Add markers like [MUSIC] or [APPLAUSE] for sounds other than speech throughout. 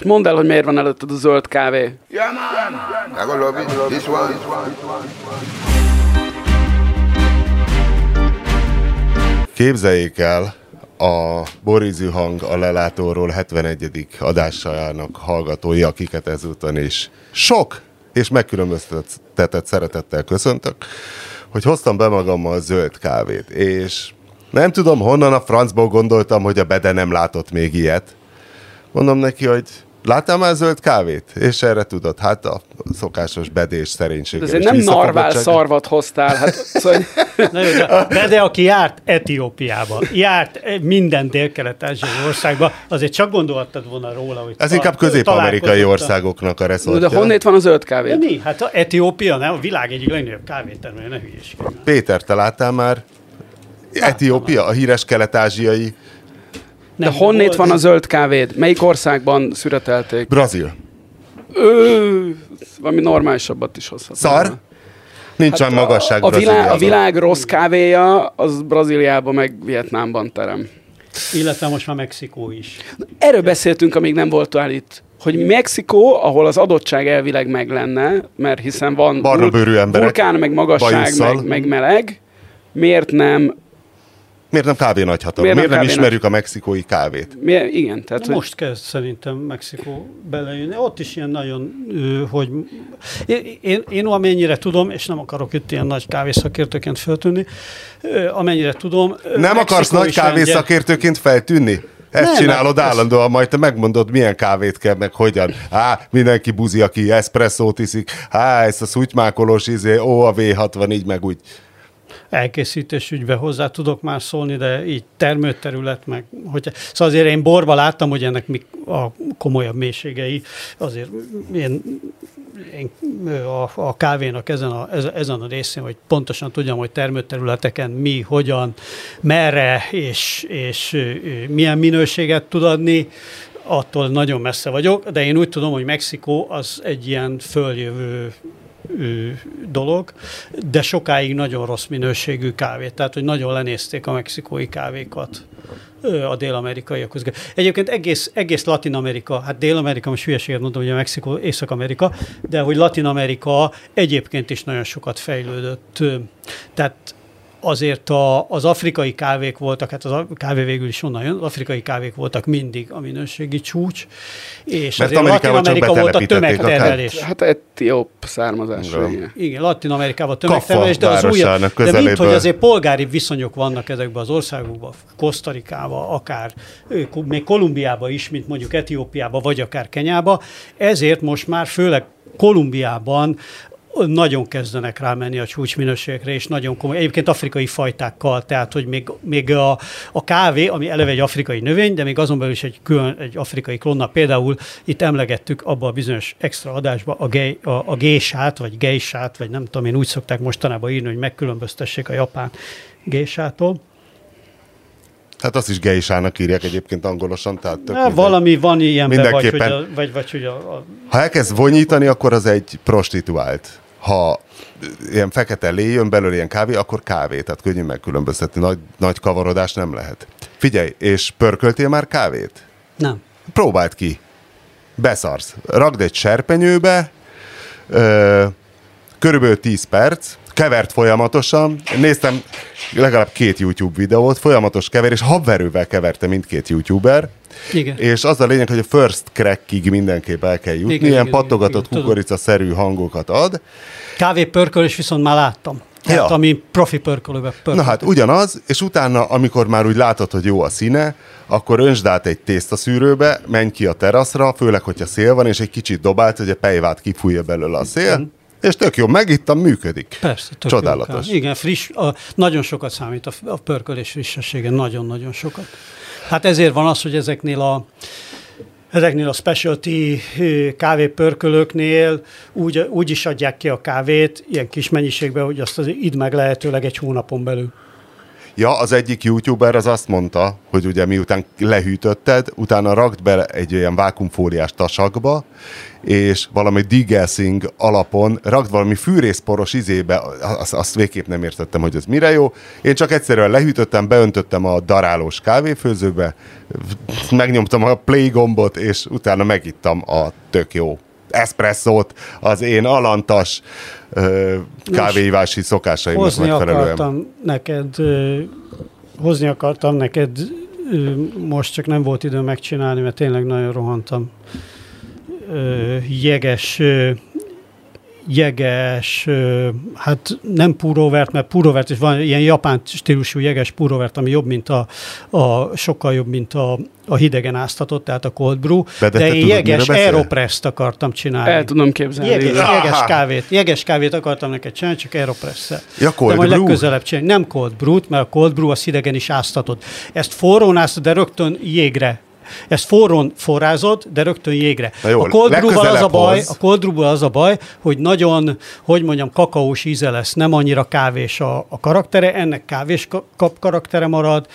És mondd el, hogy miért van előtted a zöld kávé. Yeah, man. I gonna love it. This one. Képzeljék el, a Borizű hang a lelátóról 71. adásának hallgatói, akiket ezúton is sok és megkülönböztetett szeretettel köszöntök, hogy hoztam be magammal zöld kávét, és nem tudom honnan a francból gondoltam, hogy a Bede nem látott még ilyet. Mondom neki, hogy Láttál már zöld kávét? És erre tudod, hát a szokásos bedés szerénység. De azért nem narvál szarvat hoztál. Hát, szóval... [LAUGHS] Na jó, de Bede, aki járt Etiópiába, járt minden dél-kelet-ázsiai országba, azért csak gondolhattad volna róla, hogy Ez inkább közép-amerikai országoknak a reszortja. De honnét van a zöld kávé? De mi? Hát a Etiópia nem, a világ egyik legnagyobb kávétermelő, ne hülyeskedj. Péter, te láttál már Etiópia, a híres kelet-ázsiai nem, de honnét volt... van a zöld kávéd? Melyik országban szüretelték? Brazil. Ö, valami normálisabbat is hozhat. Szar? Nincs hát olyan magasság a, a, világ, a világ rossz kávéja az Brazíliában meg Vietnámban terem. Illetve most már Mexikó is. Erről beszéltünk, amíg nem voltál itt hogy Mexikó, ahol az adottság elvileg meg lenne, mert hiszen van vulkán, meg magasság, meg, meg meleg, miért nem Miért nem kávé nagyhatalom? Miért, Miért nem, nem ismerjük nagy... a mexikói kávét? Miért? Igen. Tehát, hogy... Most kezd szerintem Mexikó belejönni. Ott is ilyen nagyon, hogy én, én, én amennyire tudom, és nem akarok itt ilyen nagy kávészakértőként feltűnni, amennyire tudom... Nem Mexikó akarsz nagy kávészakértőként feltűnni? Ezt nem, csinálod nem, állandóan, majd te megmondod, milyen kávét kell, meg hogyan. Á, mindenki buzi, aki eszpresszót iszik. Á, ezt a szutymákolós izé, ó, a V60, így meg úgy elkészítés ügybe hozzá tudok már szólni, de így termőterület, meg hogy, szóval azért én borba láttam, hogy ennek mi a komolyabb mélységei, azért én, én a, a kávénak ezen a, ezen a részén, hogy pontosan tudjam, hogy termőterületeken mi, hogyan, merre, és, és milyen minőséget tud adni, attól nagyon messze vagyok, de én úgy tudom, hogy Mexikó az egy ilyen följövő dolog, de sokáig nagyon rossz minőségű kávét, tehát hogy nagyon lenézték a mexikói kávékat a dél-amerikaiakhoz. Egyébként egész, egész Latin-Amerika, hát Dél-Amerika, most hülyeséget mondom, hogy a Mexikó, Észak-Amerika, de hogy Latin-Amerika egyébként is nagyon sokat fejlődött. Tehát azért a, az afrikai kávék voltak, hát az a kávé végül is onnan jön, az afrikai kávék voltak mindig a minőségi csúcs, és Mert azért Latin Amerika volt a tömegtermelés. Hát etióp származású. Igen. igen, Latin Amerikában tömegtermelés, de az újabb, de mint hogy azért polgári viszonyok vannak ezekben az országokban, Kosztarikába, akár még Kolumbiába is, mint mondjuk Etiópiába, vagy akár Kenyába, ezért most már főleg Kolumbiában nagyon kezdenek rámenni a csúcsminőségekre, és nagyon komoly. Egyébként afrikai fajtákkal, tehát hogy még, még a, a kávé, ami eleve egy afrikai növény, de még azon belül is egy külön egy afrikai klonna. Például itt emlegettük abba a bizonyos extra adásba a, gej, a, a gésát, vagy gejsát, vagy nem tudom én, úgy szokták mostanában írni, hogy megkülönböztessék a japán gésától. Hát azt is geisának írják egyébként angolosan, tehát tök Na, valami van ilyenben, vagy hogy, a, vagy, vagy hogy a, a... Ha elkezd vonyítani, akkor az egy prostituált. Ha ilyen fekete lé jön belőle ilyen kávé, akkor kávé, tehát könnyű megkülönböztetni. Nagy, nagy kavarodás nem lehet. Figyelj, és pörköltél már kávét? Nem. Próbáld ki. Beszarsz. Ragd egy serpenyőbe, ö, körülbelül 10 perc, kevert folyamatosan. Néztem legalább két YouTube videót, folyamatos keverés, habverővel keverte mindkét YouTuber. Igen. És az a lényeg, hogy a first crackig mindenképp el kell jutni, igen, ilyen igen, pattogatott kukorica-szerű hangokat ad. Kávé pörkölés viszont már láttam. Tehát, ja. ami profi pörkölőbe pörkölt. Na hát ugyanaz, és utána, amikor már úgy látod, hogy jó a színe, akkor önsd át egy tésztaszűrőbe, menj ki a teraszra, főleg, hogyha szél van, és egy kicsit dobált, hogy a pejvát kifújja belőle a szél, mm. És tök jó, megittam, működik. Persze, tök Csodálatos. Jó, Igen, friss, a, nagyon sokat számít a, a pörkölés frissessége, nagyon-nagyon sokat. Hát ezért van az, hogy ezeknél a ezeknél a specialty kávépörkölőknél úgy, úgy is adják ki a kávét ilyen kis mennyiségben, hogy azt az idd meg lehetőleg egy hónapon belül. Ja, az egyik youtuber az azt mondta, hogy ugye miután lehűtötted, utána rakd bele egy olyan vákumfóliás tasakba, és valami degassing alapon rakd valami fűrészporos izébe, azt, azt végképp nem értettem, hogy ez mire jó. Én csak egyszerűen lehűtöttem, beöntöttem a darálós kávéfőzőbe, megnyomtam a play gombot, és utána megittam a tök jó eszpresszót az én alantas ö, kávéívási szokásaimnak Hozni megfelelően. akartam neked, ö, hozni akartam neked, ö, most csak nem volt idő megcsinálni, mert tényleg nagyon rohantam. Ö, Jeges, ö, jeges, hát nem purovert, mert purovert is van ilyen japán stílusú jeges purovert, ami jobb, mint a, a sokkal jobb, mint a, a hidegen áztatott, tehát a cold brew, De- de de, én tudod, jeges aeropress-t akartam csinálni. El tudom képzelni. Jeges, jeges kávét, jeges kávét akartam neked csinálni, csak aeropress Ja, cold De majd brew? legközelebb csinálni. Nem cold brew mert a cold brew az hidegen is áztatod. Ezt forrón áztatod, de rögtön jégre. Ezt forrón forrázod, de rögtön jégre. Jó, a cold brew-val az a baj, hoz. a brew az a baj, hogy nagyon, hogy mondjam, kakaós íze lesz, nem annyira kávés a, a karaktere, ennek kávés ka- kap karaktere marad,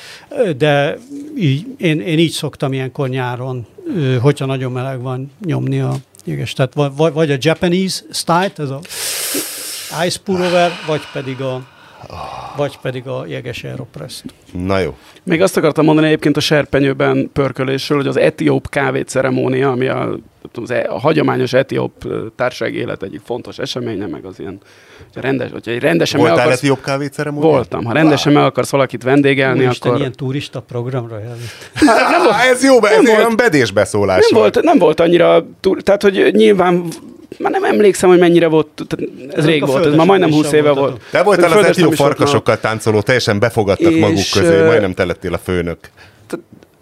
de így, én, én így szoktam ilyenkor nyáron, hogyha nagyon meleg van, nyomni a jeges. Tehát vagy, vagy a Japanese style, ez a ice pullover, vagy pedig a vagy pedig a jeges aeropress Na jó. Még azt akartam mondani egyébként a serpenyőben pörkölésről, hogy az etióp kávéceremónia, ami a, az e- a hagyományos etióp ö, társasági élet egyik fontos eseménye, meg az ilyen, hogyha, rendes, hogyha egy rendesen meg Voltál akarsz, etióp kávéceremónián? Voltam. Ha rendesen meg akarsz valakit vendégelni, Úristen, akkor... ilyen turista programra jel. Á, ez jó, ez Nem olyan volt- bedésbeszólás Nem volt, nem volt annyira, túl, tehát hogy nyilván, már nem emlékszem, hogy mennyire volt, tehát ez Ezek rég volt, ez már majdnem 20 nemisiek éve volt. Te voltál az na. farkasokkal táncoló, teljesen befogadtak maguk közé, majdnem te lettél a főnök.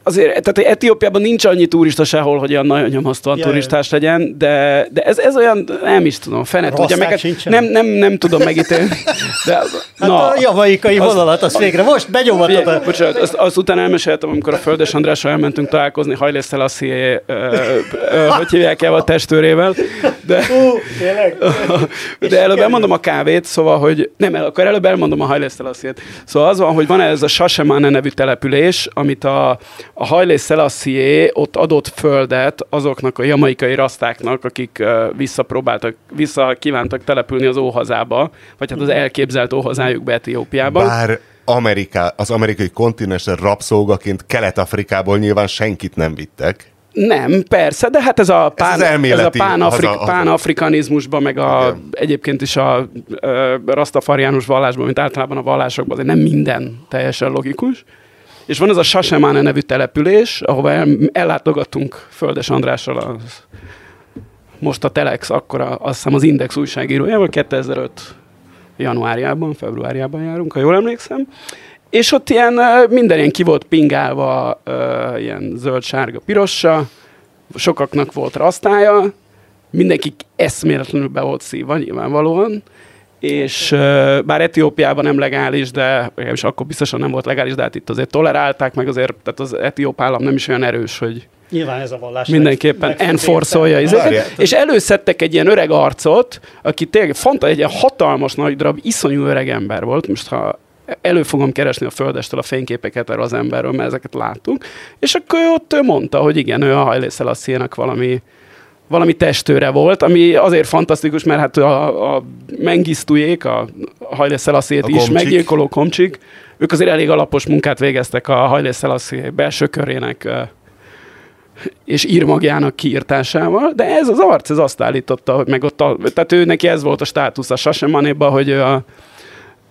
Azért, tehát hogy Etiópiában nincs annyi turista sehol, hogy olyan nagyon nyomasztóan Ja, turistás legyen, de, de ez, ez olyan, nem is tudom, fene tudja, meg hát nem, nem, nem tudom megítélni. [LAUGHS] De, Hát na, a javaikai az- vonalat, azt végre most benyomatod. A- bocsánat, azt, azt utána elmeséltem, amikor a Földes Andrással elmentünk találkozni Hajlé Selassie, ö, ö, hogy hívják el a testőrével, de, Hú, tényleg? [LAUGHS] de előbb elmondom a kávét, szóval, hogy nem, akkor előbb elmondom a Hajlé Selassie-t. Szóval az van, hogy van ez a Sasemane nevű település, amit a, a Hajlé Selassie ott adott földet azoknak a jamaikai rasztáknak, akik ö, visszapróbáltak, vissza kívántak települni az óhazába, vagy hát az elképzelt óhazájukba Etiópiában. Bár Ameriká, az amerikai kontinensen rabszolgaként Kelet-Afrikából nyilván senkit nem vittek. Nem, persze, de hát ez a, pán, az ez a pánafrik, haza- haza- pánafrikanizmusban, meg a, Igen. egyébként is a ö, rastafariánus vallásban, mint általában a vallásokban, azért nem minden teljesen logikus. És van ez a Sasemane nevű település, ahova el, ellátogattunk Földes Andrással, az, most a Telex, akkor a, azt hiszem az Index újságírójával, 2005 januárjában, februárjában járunk, ha jól emlékszem. És ott ilyen, minden ilyen ki volt pingálva, ilyen zöld, sárga, pirossa, sokaknak volt rasztája, mindenki eszméletlenül be volt szívva nyilvánvalóan, és ö, bár Etiópiában nem legális, de és akkor biztosan nem volt legális, de hát itt azért tolerálták, meg azért, tehát az etióp állam nem is olyan erős, hogy Nyilván ez a vallás. mindenképpen meg- enforcolja Várjál. és előszedtek egy ilyen öreg arcot, aki tényleg fanta, egy ilyen hatalmas nagy darab, iszonyú öreg ember volt, most ha elő fogom keresni a földestől a fényképeket erről az emberről, mert ezeket láttunk, és akkor ott ő mondta, hogy igen, ő a Haile Selassie-nak valami valami testőre volt, ami azért fantasztikus, mert hát a, a Mengisztujék, a Haile Selassie-t A is komcsik. meggyilkoló komcsik, ők azért elég alapos munkát végeztek a Haile Selassie belső körének és írmagjának kiírtásával, de ez az arc, ez azt állította, hogy meg ott, a, tehát ő neki ez volt a státusz a Sasemanéban, hogy ő a,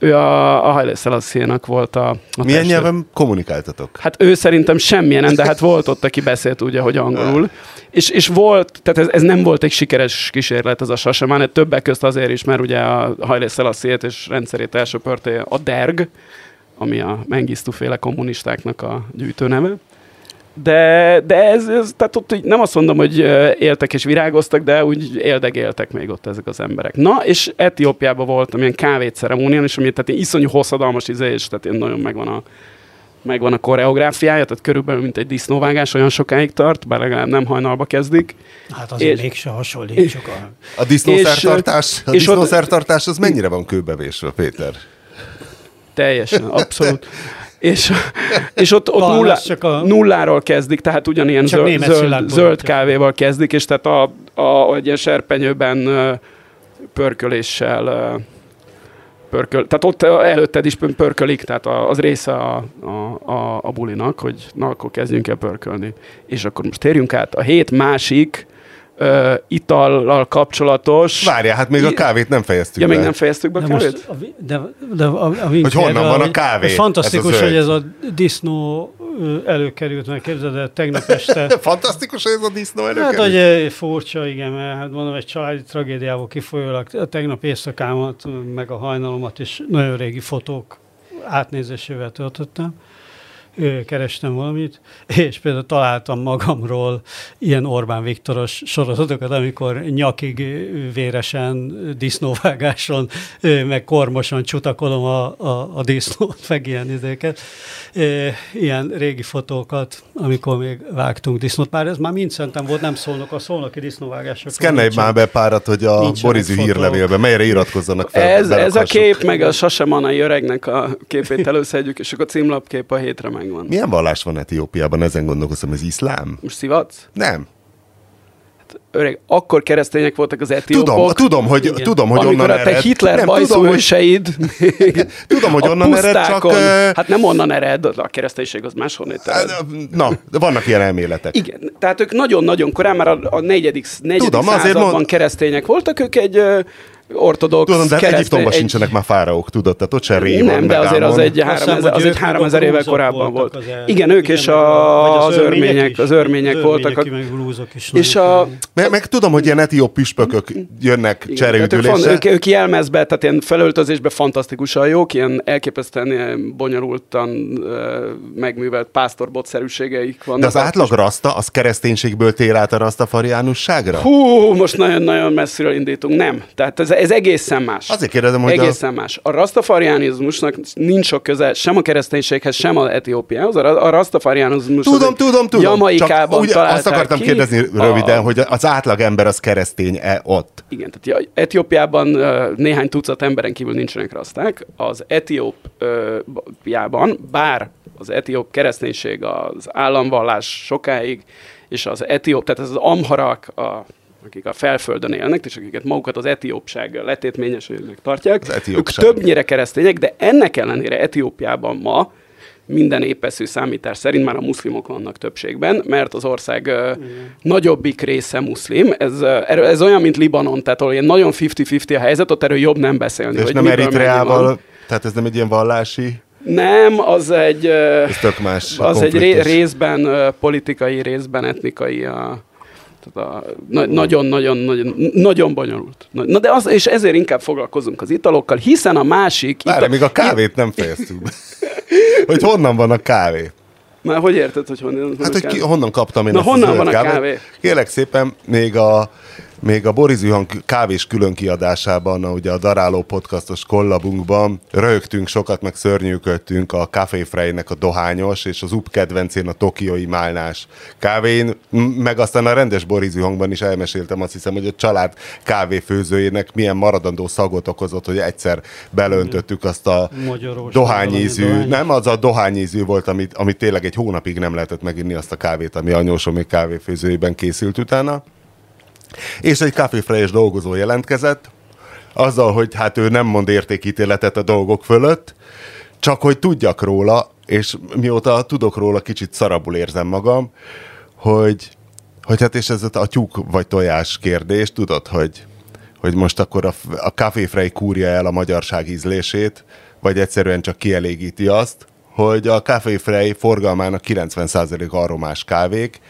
ő a, a Haile Selassie-nak volt a, a Milyen testőr. nyelven kommunikáltatok? Hát ő szerintem semmilyen, de hát volt ott, aki beszélt úgy, ahogy angolul. [LAUGHS] És, és volt, tehát ez, ez nem volt egy sikeres kísérlet ez a Sasemane, többek közt azért is, mert ugye a Haile Selassie-t és rendszerét elsöpörte a DERG, ami a Mengisztu féle kommunistáknak a gyűjtőneve. De, de ez, ez, tehát ott nem azt mondom, hogy éltek és virágoztak, de úgy éldegéltek még ott ezek az emberek. Na, és Etiópiában voltam ilyen kávéceremónián, és ami tehát ilyen iszonyú hosszadalmas izé, és tehát ilyen nagyon megvan a, megvan a koreográfiája, tehát körülbelül mint egy disznóvágás, olyan sokáig tart, bár legalább nem hajnalba kezdik. Hát azért És- mégse hasonlítsuk a... A disznószertartás, a és disznószertartás az mennyire van kőbevésve, Péter? Teljesen, abszolút. És, [LAUGHS] és ott, ott Van, csak a- nulláról kezdik, tehát ugyanilyen zöld, zöld, zöld kávéval kezdik, és tehát a, a, egy ilyen serpenyőben pörköléssel pörköl, tehát ott előtted is pörkölik, tehát az része a, a, a, a bulinak, hogy na akkor kezdjünk el pörkölni. És akkor most térjünk át a hét másik ö, itallal kapcsolatos... Várjál, hát még a kávét nem fejeztük Ja, be. még nem fejeztük be a De, kávét? most, a, de, de a, a Hogy honnan van a kávé? Fantasztikus, Ez a hogy ez a disznó előkerült, mert képzeld el, tegnap este. [LAUGHS] Fantasztikus, hogy ez a disznó Hát, előkerül. hogy furcsa, igen, mert hát mondom, egy családi tragédiából kifolyólag a tegnap éjszakámat, meg a hajnalomat is nagyon régi fotók átnézésével töltöttem. Kerestem valamit, és például találtam magamról ilyen Orbán Viktoros sorozatokat, amikor nyakig véresen, disznóvágáson, meg kormoson csutakolom a, a, a disznót, [LAUGHS] meg ilyen idéket. Ilyen régi fotókat, amikor még vágtunk disznót. Már ez már mind szerintem volt, nem szólnak a szólnoki disznóvágások. Szkennelj már be párat, hogy a Borizű hírlevélbe, melyre iratkozzanak fel. Ez, ez a kép, meg a Sasemanai öregnek a képét előszedjük, és akkor a címlapkép a hétre megvan. Milyen vallás van Etiópiában? Ezen gondolkozom, ez iszlám? Most szivatsz? Nem. Öreg, akkor keresztények voltak az etiópok. Tudom, tudom, hogy, Igen. tudom, hogy amikor onnan a te ered. Hitler nem, tudom, hogy, őseid még [LAUGHS] tudom, hogy onnan ered, csak... pusztákon, hát nem onnan ered, a kereszténység az máshonnét ered. Na, de vannak ilyen elméletek. Igen, tehát ők nagyon-nagyon korán, már a, a negyedik, negyedik Tudom, azért században mond- keresztények voltak, ők egy ortodox Tudom, de keresztény- Egyiptomban egy- sincsenek már fáraók, tudod, tehát ott sem ré van, Nem, de azért az egy, három hiszem, ezer, hogy az egy ők meg 3000 a évvel grúzok korábban volt. az el- Igen, ők és meg a, az örmények, az örmények voltak. A- is. És a. Meg, meg tudom, hogy ilyen etióp püspökök jönnek Igen, ők, ők, ők jelmezbe, tehát ilyen felöltözésbe fantasztikusan jók, ilyen elképesztően ilyen bonyolultan megművelt pásztorbotszerűségeik vannak. De az átlag raszta, az kereszténységből tér át a rasztafariánusságra? Hú, most nagyon-nagyon messziről indítunk. Nem. Tehát ez, ez egészen más. Azért kérdezem, hogy a- Egészen más. A rastafarianizmusnak nincs sok köze sem a kereszténységhez, sem az etiópiához. A, a rastafarianizmus az Tudom, tudom, tudom. Jamaikában Csak azt akartam ki. kérdezni röviden, A- hogy az átlag ember az keresztény-e ott? Igen, tehát Etiópiában néhány tucat emberen kívül nincsenek raszták. Az Etiópiában, bár az etióp kereszténység az államvallás sokáig, és az etióp, tehát ez az amharak, a, akik a felföldön élnek, és akiket magukat az etiópság letétményességnek tartják, Az ők többnyire keresztények, de ennek ellenére Etiópiában ma minden épeszű számítás szerint már a muszlimok vannak többségben, mert az ország ö, nagyobbik része muszlim. Ez, ez olyan, mint Libanon, tehát ahol ilyen nagyon 50-50 a helyzet, ott erről jobb nem beszélni. És hogy nem. Eritreával, tehát ez nem egy ilyen vallási, Nem, az egy, ez tök más az egy ré, konfliktus. részben politikai, részben etnikai a, tehát a, na, nagyon, nagyon, nagyon, nagyon bonyolult. Na, de az, és ezért inkább foglalkozunk az italokkal, hiszen a másik... Várj, ital- még a kávét nem fejeztük be. [LAUGHS] hogy honnan van a kávé? Már hogy érted, hogy honnan van Hát, hogy ki, honnan kaptam én Na, ezt honnan van a kávét? kávé? Kérlek szépen, még a, még a Boris Juhan kávés külön kiadásában, ugye a Daráló podcastos kollabunkban rögtünk sokat, meg szörnyűködtünk a Café Freynek a dohányos, és az UP kedvencén a tokiói málnás kávén, meg aztán a rendes Boris Juhanban is elmeséltem azt hiszem, hogy a család kávéfőzőjének milyen maradandó szagot okozott, hogy egyszer belöntöttük azt a Magyarós dohányízű, dohány. nem, az a dohányízű volt, amit, amit tényleg egy hónapig nem lehetett meginni azt a kávét, ami anyósom még kávéfőzőjében készült utána. És egy kávéfrejes dolgozó jelentkezett, azzal, hogy hát ő nem mond értékítéletet a dolgok fölött, csak hogy tudjak róla, és mióta tudok róla, kicsit szarabul érzem magam, hogy, hogy hát és ez a tyúk vagy tojás kérdés, tudod, hogy, hogy most akkor a, a Café Frey kúrja el a magyarság ízlését, vagy egyszerűen csak kielégíti azt, hogy a Café Frey forgalmának 90% aromás kávék,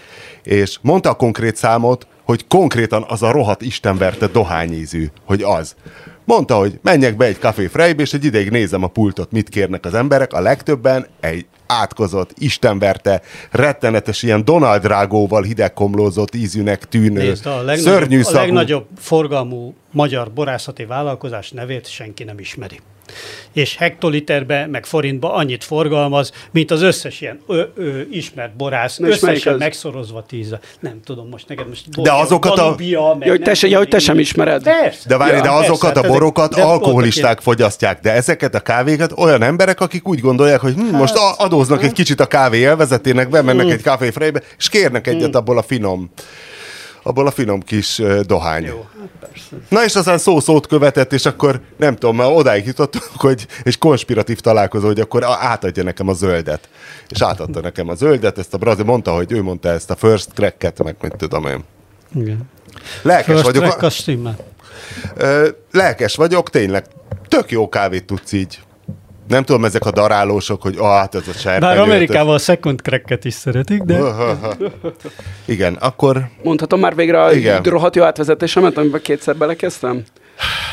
és mondta a konkrét számot, hogy konkrétan az a rohadt istenverte dohányízű, hogy az. Mondta, hogy menjek be egy Café Freybe, és egy ideig nézem a pultot, mit kérnek az emberek. A legtöbben egy átkozott, istenverte, rettenetes, ilyen Donald Drágóval hidegkomlózott ízűnek tűnő, Nézd, a szörnyű legnagyobb, a szagú. legnagyobb forgalmú magyar borászati vállalkozás nevét senki nem ismeri. És hektoliterbe, meg forintba annyit forgalmaz, mint az összes ilyen ö, ö, ismert borász, Na összesen az? megszorozva tízre. Nem tudom, most neked most... De azokat a- Danubia, meg Ja, te, se, ja, hogy te sem ismered. Persze. De várj, Ja, de persze, azokat hát a ezek- borokat de voltak alkoholisták ilyen- fogyasztják, de ezeket a kávékat olyan emberek, akik úgy gondolják, hogy hm, most a- adóznak egy kicsit a kávé élvezetének, bemennek egy kávéfrejbe, és kérnek egyet abból a finom abból a finom kis dohány. Jó, hát persze. Na és aztán szó-szót követett, és akkor nem tudom, már odáig jutottunk, hogy egy konspiratív találkozó, hogy akkor átadja nekem a zöldet. És átadta nekem a zöldet, ezt a brazil mondta, hogy ő mondta ezt a first cracket, meg mit tudom én. Igen. Lelkes First vagyok. a stimmel. Lelkes vagyok, tényleg. Tök jó kávét tudsz így. Nem tudom, ezek a darálósok, hogy ah, hát ez a serpenyő. Bár Amerikában a second cracket is szeretik, de... [LAUGHS] Igen, akkor Mondhatom már végre a Igen. rohadt jó átvezetésemet, amiben kétszer belekezdtem?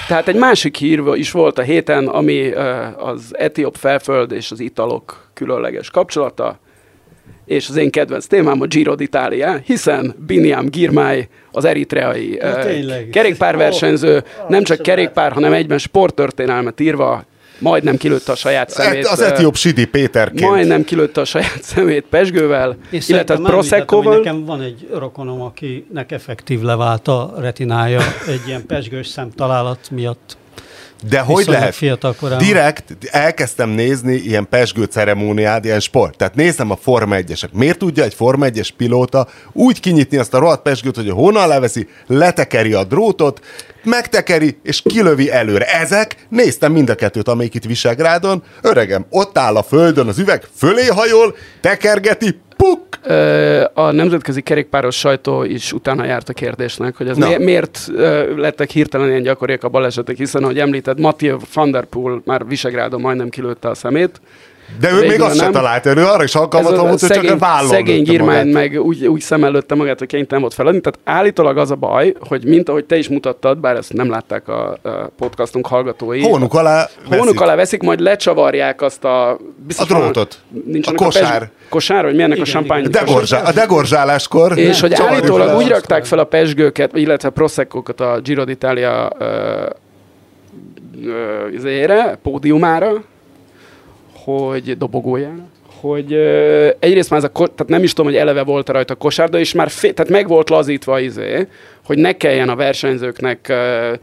Tehát egy másik hír is volt a héten, ami az etióp felföld és az italok különleges kapcsolata, és az én kedvenc témám a Giro d'Italia, hiszen Biniam Girmay, az eritreai ö, tényleg. kerékpárversenyző, nem csak kerékpár, hanem egyben sporttörténelmet írva, majdnem kilőtte a saját szemét. az etióp Sidi Péterként. Majdnem kilőtte a saját [LAUGHS] szemét Pesgővel, Én illetve Proseccoval. Nekem van egy rokonom, akinek effektív levált a retinája egy ilyen pesgős szem találat miatt. De hogy lehet? fiatal korában. Direkt elkezdtem nézni ilyen pesgő ceremóniát, ilyen sport. Tehát nézem a Forma 1-esek. Miért tudja egy Forma 1-es pilóta úgy kinyitni azt a rohadt pesgőt, hogy a honnan leveszi, letekeri a drótot, megtekeri, és kilövi előre. Ezek, néztem mind a kettőt, amelyik itt Visegrádon, öregem, ott áll a földön az üveg, fölé hajol, tekergeti, puk! A nemzetközi kerékpáros sajtó is utána járt a kérdésnek, hogy ez mi, miért lettek hirtelen ilyen gyakoriak a balesetek, hiszen, ahogy említed, Mathieu van der Poel már Visegrádon majdnem kilőtte a szemét. De ő még azt sem nem. talált, ő arra is alkalmatlan a volt, hogy csak a szegény, Girmány meg úgy, úgy szem előtte magát, hogy kénytelen volt feladni. Tehát állítólag az a baj, hogy mint ahogy te is mutattad, bár ezt nem látták a, a podcastunk hallgatói, Hónuk alá Hónuk veszik. alá veszik, majd lecsavarják azt a... biztos A drótot. Nincsenek A kosár. pes- kosár, vagy milyennek Igen, a champagne? A, degorzsá, a degorzsáláskor. És hogy csavarjuk állítólag úgy rakták fel a pesgőket, illetve a proszekkókat a Giro d'Italia ö, izére, pódiumára, hogy dobogójára, hogy ö, egyrészt már ez a, tehát nem is tudom, hogy eleve volt rajta kosárda, és már fé, tehát meg volt lazítva izé, hogy ne kelljen a versenyzőknek ö,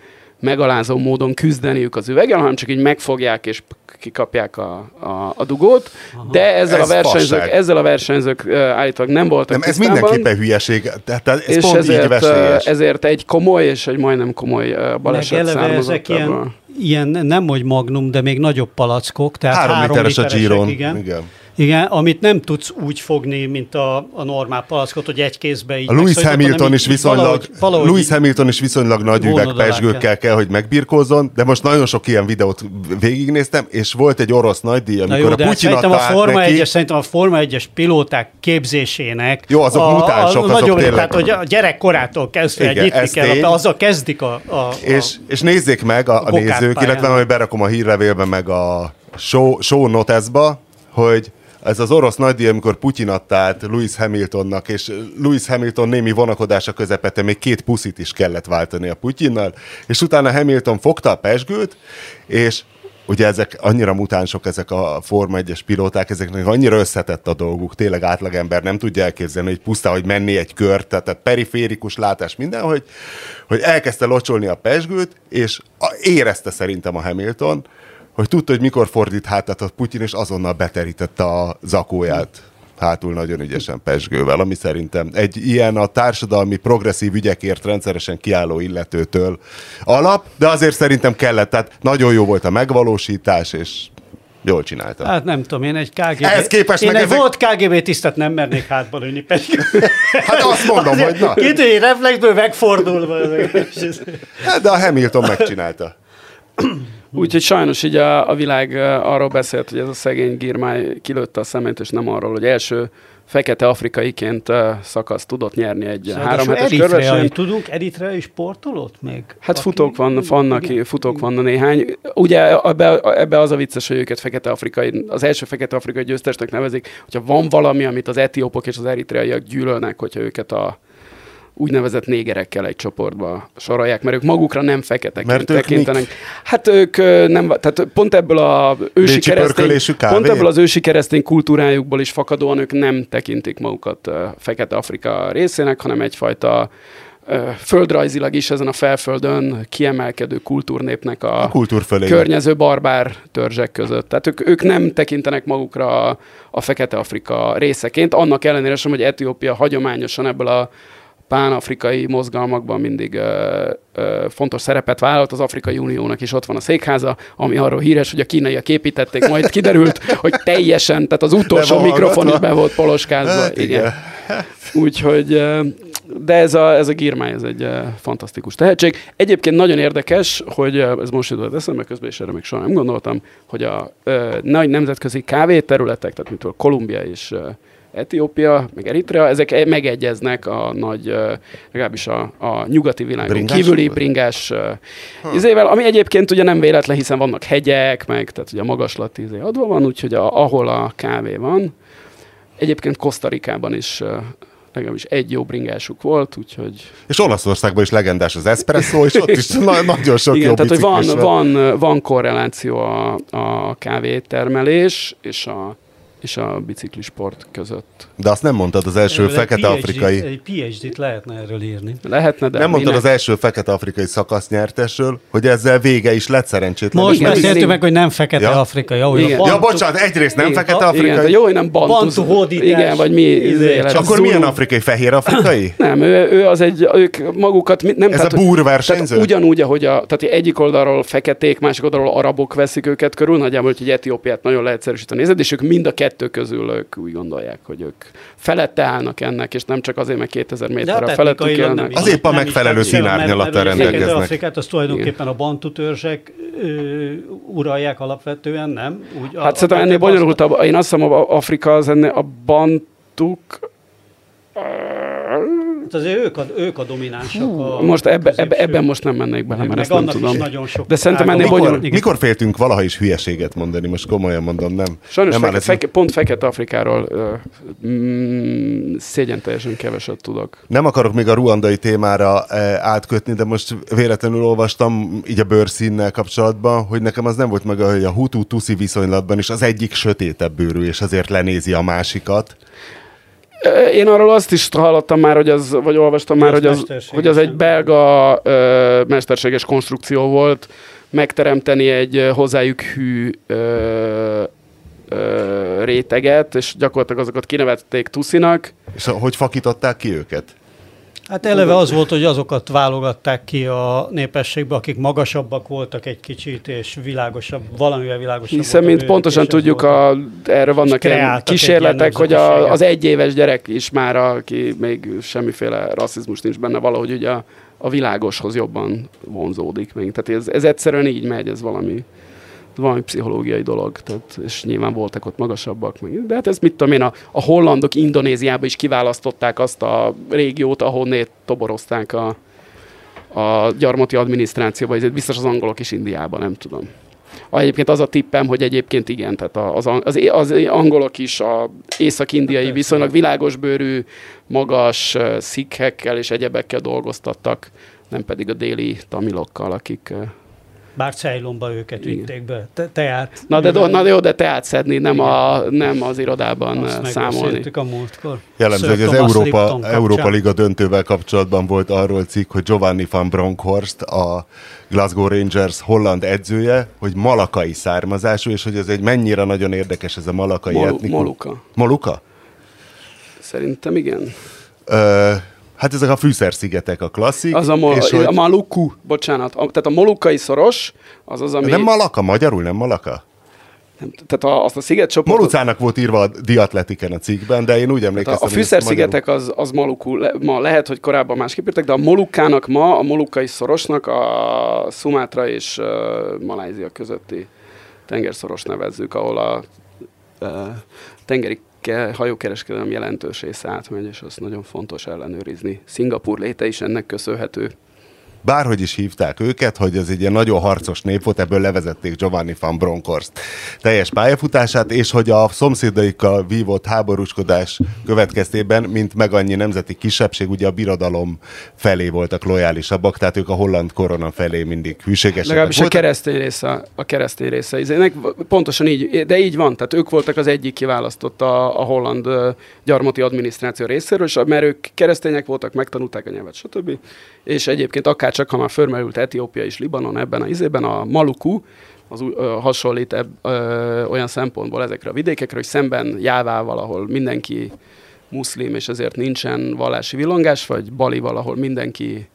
megalázó módon küzdeniük az üveggel, hanem csak így megfogják és kikapják a, a, a dugót, de ezzel, Ez a versenyzők, fasság. ezzel a versenyzők állítólag nem voltak Nem, ez mindenképpen hülyeség. Tehát ez és pont ezért, így veszélyes. ezért egy komoly és egy majdnem komoly ö, Meg baleset eleve származott ezek ilyen, ebből. ilyen, nem hogy magnum, de még nagyobb palackok. Tehát Három, három, literes a literesek, Giron. Igen. Igen. Igen, amit nem tudsz úgy fogni, mint a, a normál palackot, hogy egy kézbe így A Lewis Hamilton is viszonylag, valahogy, valahogy Lewis Hamilton is viszonylag nagy üvegpesgőkkel kell. kell, hogy megbirkózzon, de most nagyon sok ilyen videót végignéztem, és volt egy orosz nagydíj, Na amikor jó, a Putyin szerintem a, Forma neki, 1 szerintem a Forma 1-es pilóták képzésének Jó, azok a, mutánsok, a, azok nagyobb, tényleg. Tehát, hogy a gyerekkorától kezdve Igen, nyitni kell, tény. azzal kezdik a, a, és, és nézzék meg a, a, a nézők, illetve majd berakom a hírlevélbe, meg a show, show notesba, hogy ez az orosz nagydíj, amikor Putyin adta át Lewis Hamiltonnak, és Lewis Hamilton némi vonakodása közepette még két puszit is kellett váltani a Putyinnal, és utána Hamilton fogta a pesgőt, és ugye ezek annyira mutánsok, ezek a Forma 1-es pilóták, ezeknek annyira összetett a dolguk, tényleg átlagember nem tudja elképzelni, hogy pusztán, hogy menni egy kört, tehát, periférikus látás minden, hogy, hogy elkezdte locsolni a pesgőt, és érezte szerintem a Hamilton, hogy tudta, hogy mikor fordít hátat a Putyin, és azonnal beterítette a zakóját hátul nagyon ügyesen pesgővel, ami szerintem egy ilyen a társadalmi progresszív ügyekért rendszeresen kiálló illetőtől alap, de azért szerintem kellett, tehát nagyon jó volt a megvalósítás, és jól csinálta. Hát nem tudom, én egy KGB... Ehhez képest én meg egy ezek- volt KGB tisztet nem mernék hátba lőni, pedig... [LAUGHS] Hát azt mondom, hogy na, Két egy reflexből megfordulva. Hát, de a Hamilton megcsinálta. [CLEARS THROAT] Úgyhogy sajnos így a, a világ arról beszélt, hogy ez a szegény Girmály kilőtte a szemét, és nem arról, hogy első fekete afrikaiként szakasz tudott nyerni egy három hetes körversenyt. tudunk eritreai sportolót még? Hát futók van, vannak, Igen. futók van néhány. Ugye ebbe, ebbe az a vicces, hogy őket fekete afrikai, az első fekete afrikai győztesnek nevezik, hogyha van valami, amit az etiópok és az eritreaiak gyűlölnek, hogyha őket a úgynevezett négerekkel egy csoportba sorolják, mert ők magukra nem feketeként Mert ők tekintenek. mik? Hát ők nem, tehát pont ebből a ősi keresztény, pont ebből az ősi keresztény kultúrájukból is fakadóan ők nem tekintik magukat ö, Fekete-Afrika részének, hanem egyfajta földrajzilag is ezen a felföldön kiemelkedő kultúrnépnek a, A kultúr fölé. környező barbár törzsek között. Tehát ők, ők nem tekintenek magukra a, a Fekete-Afrika részeként, annak ellenére sem, hogy Etiópia hagyományosan ebből a pán-afrikai mozgalmakban mindig ö, ö, fontos szerepet vállalt. Az Afrikai Uniónak is ott van a székháza, ami arról híres, hogy a kínaiak építették, majd kiderült, hogy teljesen, tehát az utolsó mikrofon is be volt poloskázva. Hát igen. igen. Úgyhogy, ö, de ez a, ez a Girmány, ez egy fantasztikus tehetség. Egyébként nagyon érdekes, hogy ez most jutott eszembe, közben is erre még soha nem gondoltam, hogy a ö, nagy nemzetközi kávéterületek, tehát mint Kolumbia és Etiópia, meg Eritrea, ezek e- megegyeznek a nagy, legalábbis a, a nyugati világon Bringás kívüli bringás ö, izével, ami egyébként ugye nem véletlen, hiszen vannak hegyek, meg tehát ugye a magaslati izé adva van, úgyhogy a, ahol a kávé van, Egyébként Kosztarikában is legalábbis egy jó bringásuk volt, úgyhogy... És Olaszországban is legendás az espresso, és ott is [LAUGHS] na- nagyon sok Igen, jó tehát hogy van, van, van korreláció a, a kávétermelés és a, és a biciklisport között. De azt nem mondtad az első fekete-afrikai... Egy PhD-t lehetne erről írni. Lehetne, de Nem mondtad minek? az első fekete-afrikai szakasznyertesről, hogy ezzel vége is lett szerencsétlen. Most Igen, beszéltünk igen. meg, hogy nem fekete-afrikai, ahogy Igen. a Ja, bantu- bocsánat, egyrészt nem fekete-afrikai. Igen, de jó, hogy nem bantu. Bantu hódítás. Igen, vagy mi. Izé, Izé, csak Akkor milyen afrikai? Fehér-afrikai? [LAUGHS] Nem, ő, ő az egy, ők magukat, nem, Ez tehát, a búr versenyző? Tehát ugyanúgy, ahogy a, tehát egyik oldalról feketék, másik oldalról arabok veszik őket körül, nagyjából, hogy egy Etiópiát nagyon leegyszerűsíteni nézed, és ők mind a kettő közül ők úgy gondolják, hogy ők felette állnak ennek, és nem csak azért, mert 2000 De méterre felettük élnek. Az épp a nem is megfelelő színárnyalattal rendelkeznek. Fekete-Afrikát az tulajdonképpen a bantu törzsek uralják alapvetően, nem? Úgy, Hát szerintem ennél bonyolultabb. Én azt hiszem, a Afrika az ennél a bantuk, azért ők a, ők a dominánsak. A most ebbe, ebbe, ebben most nem mennék bele, mert ezt nem tudom. nagyon sok De szerintem ennél van. bonyolult. Mikor, mikor féltünk valaha is hülyeséget mondani? Most komolyan mondom, nem. Sajnos nem feke, feke, pont Fekete-Afrikáról ö, mm, szégyen teljesen keveset tudok. Nem akarok még a ruandai témára e, átkötni, de most véletlenül olvastam így a bőrszínnel kapcsolatban, hogy nekem az nem volt meg, hogy a hutu-tuszi viszonylatban is az egyik sötétebb bőrű, és azért lenézi a másikat. Én arról azt is hallottam már, hogy az, vagy olvastam már, hogy az, hogy az egy belga ö, mesterséges konstrukció volt, megteremteni egy hozzájuk hű ö, ö, réteget, és gyakorlatilag azokat kinevették tuszinak. És hogy fakították ki őket? Hát eleve az volt, hogy azokat válogatták ki a népességbe, akik magasabbak voltak egy kicsit, és világosabb, valamivel világosabb Hiszen, mint bőrük, pontosan tudjuk, a, erre vannak ilyen kísérletek, ilyen hogy a, az egyéves gyerek is már, aki még semmiféle rasszizmus nincs benne, valahogy ugye a, a világoshoz jobban vonzódik még. Tehát ez, ez egyszerűen így megy, ez valami, valami pszichológiai dolog, tehát, és nyilván voltak ott magasabbak, meg, de hát ez mit tudom én, a, a hollandok Indonéziába is kiválasztották azt a régiót, ahonnét toborozták a, a gyarmati adminisztrációba, ezért biztos az angolok is Indiában, nem tudom. A, egyébként az a tippem, hogy egyébként igen, tehát az, az, az angolok is a észak-indiai viszonylag világosbőrű, magas szikhekkel és egyebekkel dolgoztattak, nem pedig a déli tamilokkal, akik... Bár Ceylonba őket Igen. vitték be. Te, teát. Na de, do, na de jó, de teát szedni, nem, a, nem az irodában Azt számolni. a múltkor. Jellemző, hogy az Európa. Európa Liga döntővel kapcsolatban volt arról cikk, hogy Giovanni van Bronckhorst, a Glasgow Rangers holland edzője, hogy malakai származású, és hogy ez egy mennyire nagyon érdekes ez a malakai Molu, etnikum. Moluka. Moluka? Szerintem igen. Ö, hát ezek a fűszerszigetek a klasszik. Az a, mol, és a hogy, Maluku, bocsánat. A, tehát a Molukai szoros, az az, ami... nem Malaka, magyarul nem Malaka? nem, tehát a, azt a szigetcsoportot... Molucának volt írva a diatletiken a cikkben, de én úgy emlékeztem, a, a fűszerszigetek az, az Maluku, le, ma lehet, hogy korábban másképp írtak, de a Molukának ma, a Molukai szorosnak a Sumatra és uh, Malázia közötti tengerszoros nevezzük, ahol a uh, tengeri hajókereskedelem jelentős része átmegy, és azt nagyon fontos ellenőrizni. Szingapur léte is ennek köszönhető. Bárhogy is hívták őket, hogy ez egy ilyen nagyon harcos nép volt, ebből levezették Giovanni van Bronckhorst teljes pályafutását, és hogy a szomszédaikkal vívott háborúskodás következtében, mint meg annyi nemzeti kisebbség, ugye a birodalom felé voltak lojálisabbak, tehát ők a holland korona felé mindig hűségesek Legalábbis a keresztény része, a keresztény része. Izének pontosan így, de így van, tehát ők voltak az egyik kiválasztott a, a holland gyarmati adminisztráció részéről, és mert ők keresztények voltak, megtanulták a nyelvet, stb. És egyébként akár csak, ha már förmerült Etiópia és Libanon ebben a izében, a Maluku, az uh, hasonlít ebb, uh, olyan szempontból ezekre a vidékekre, hogy szemben Jávával, ahol mindenki muszlim, és ezért nincsen vallási villongás, vagy Bali ahol mindenki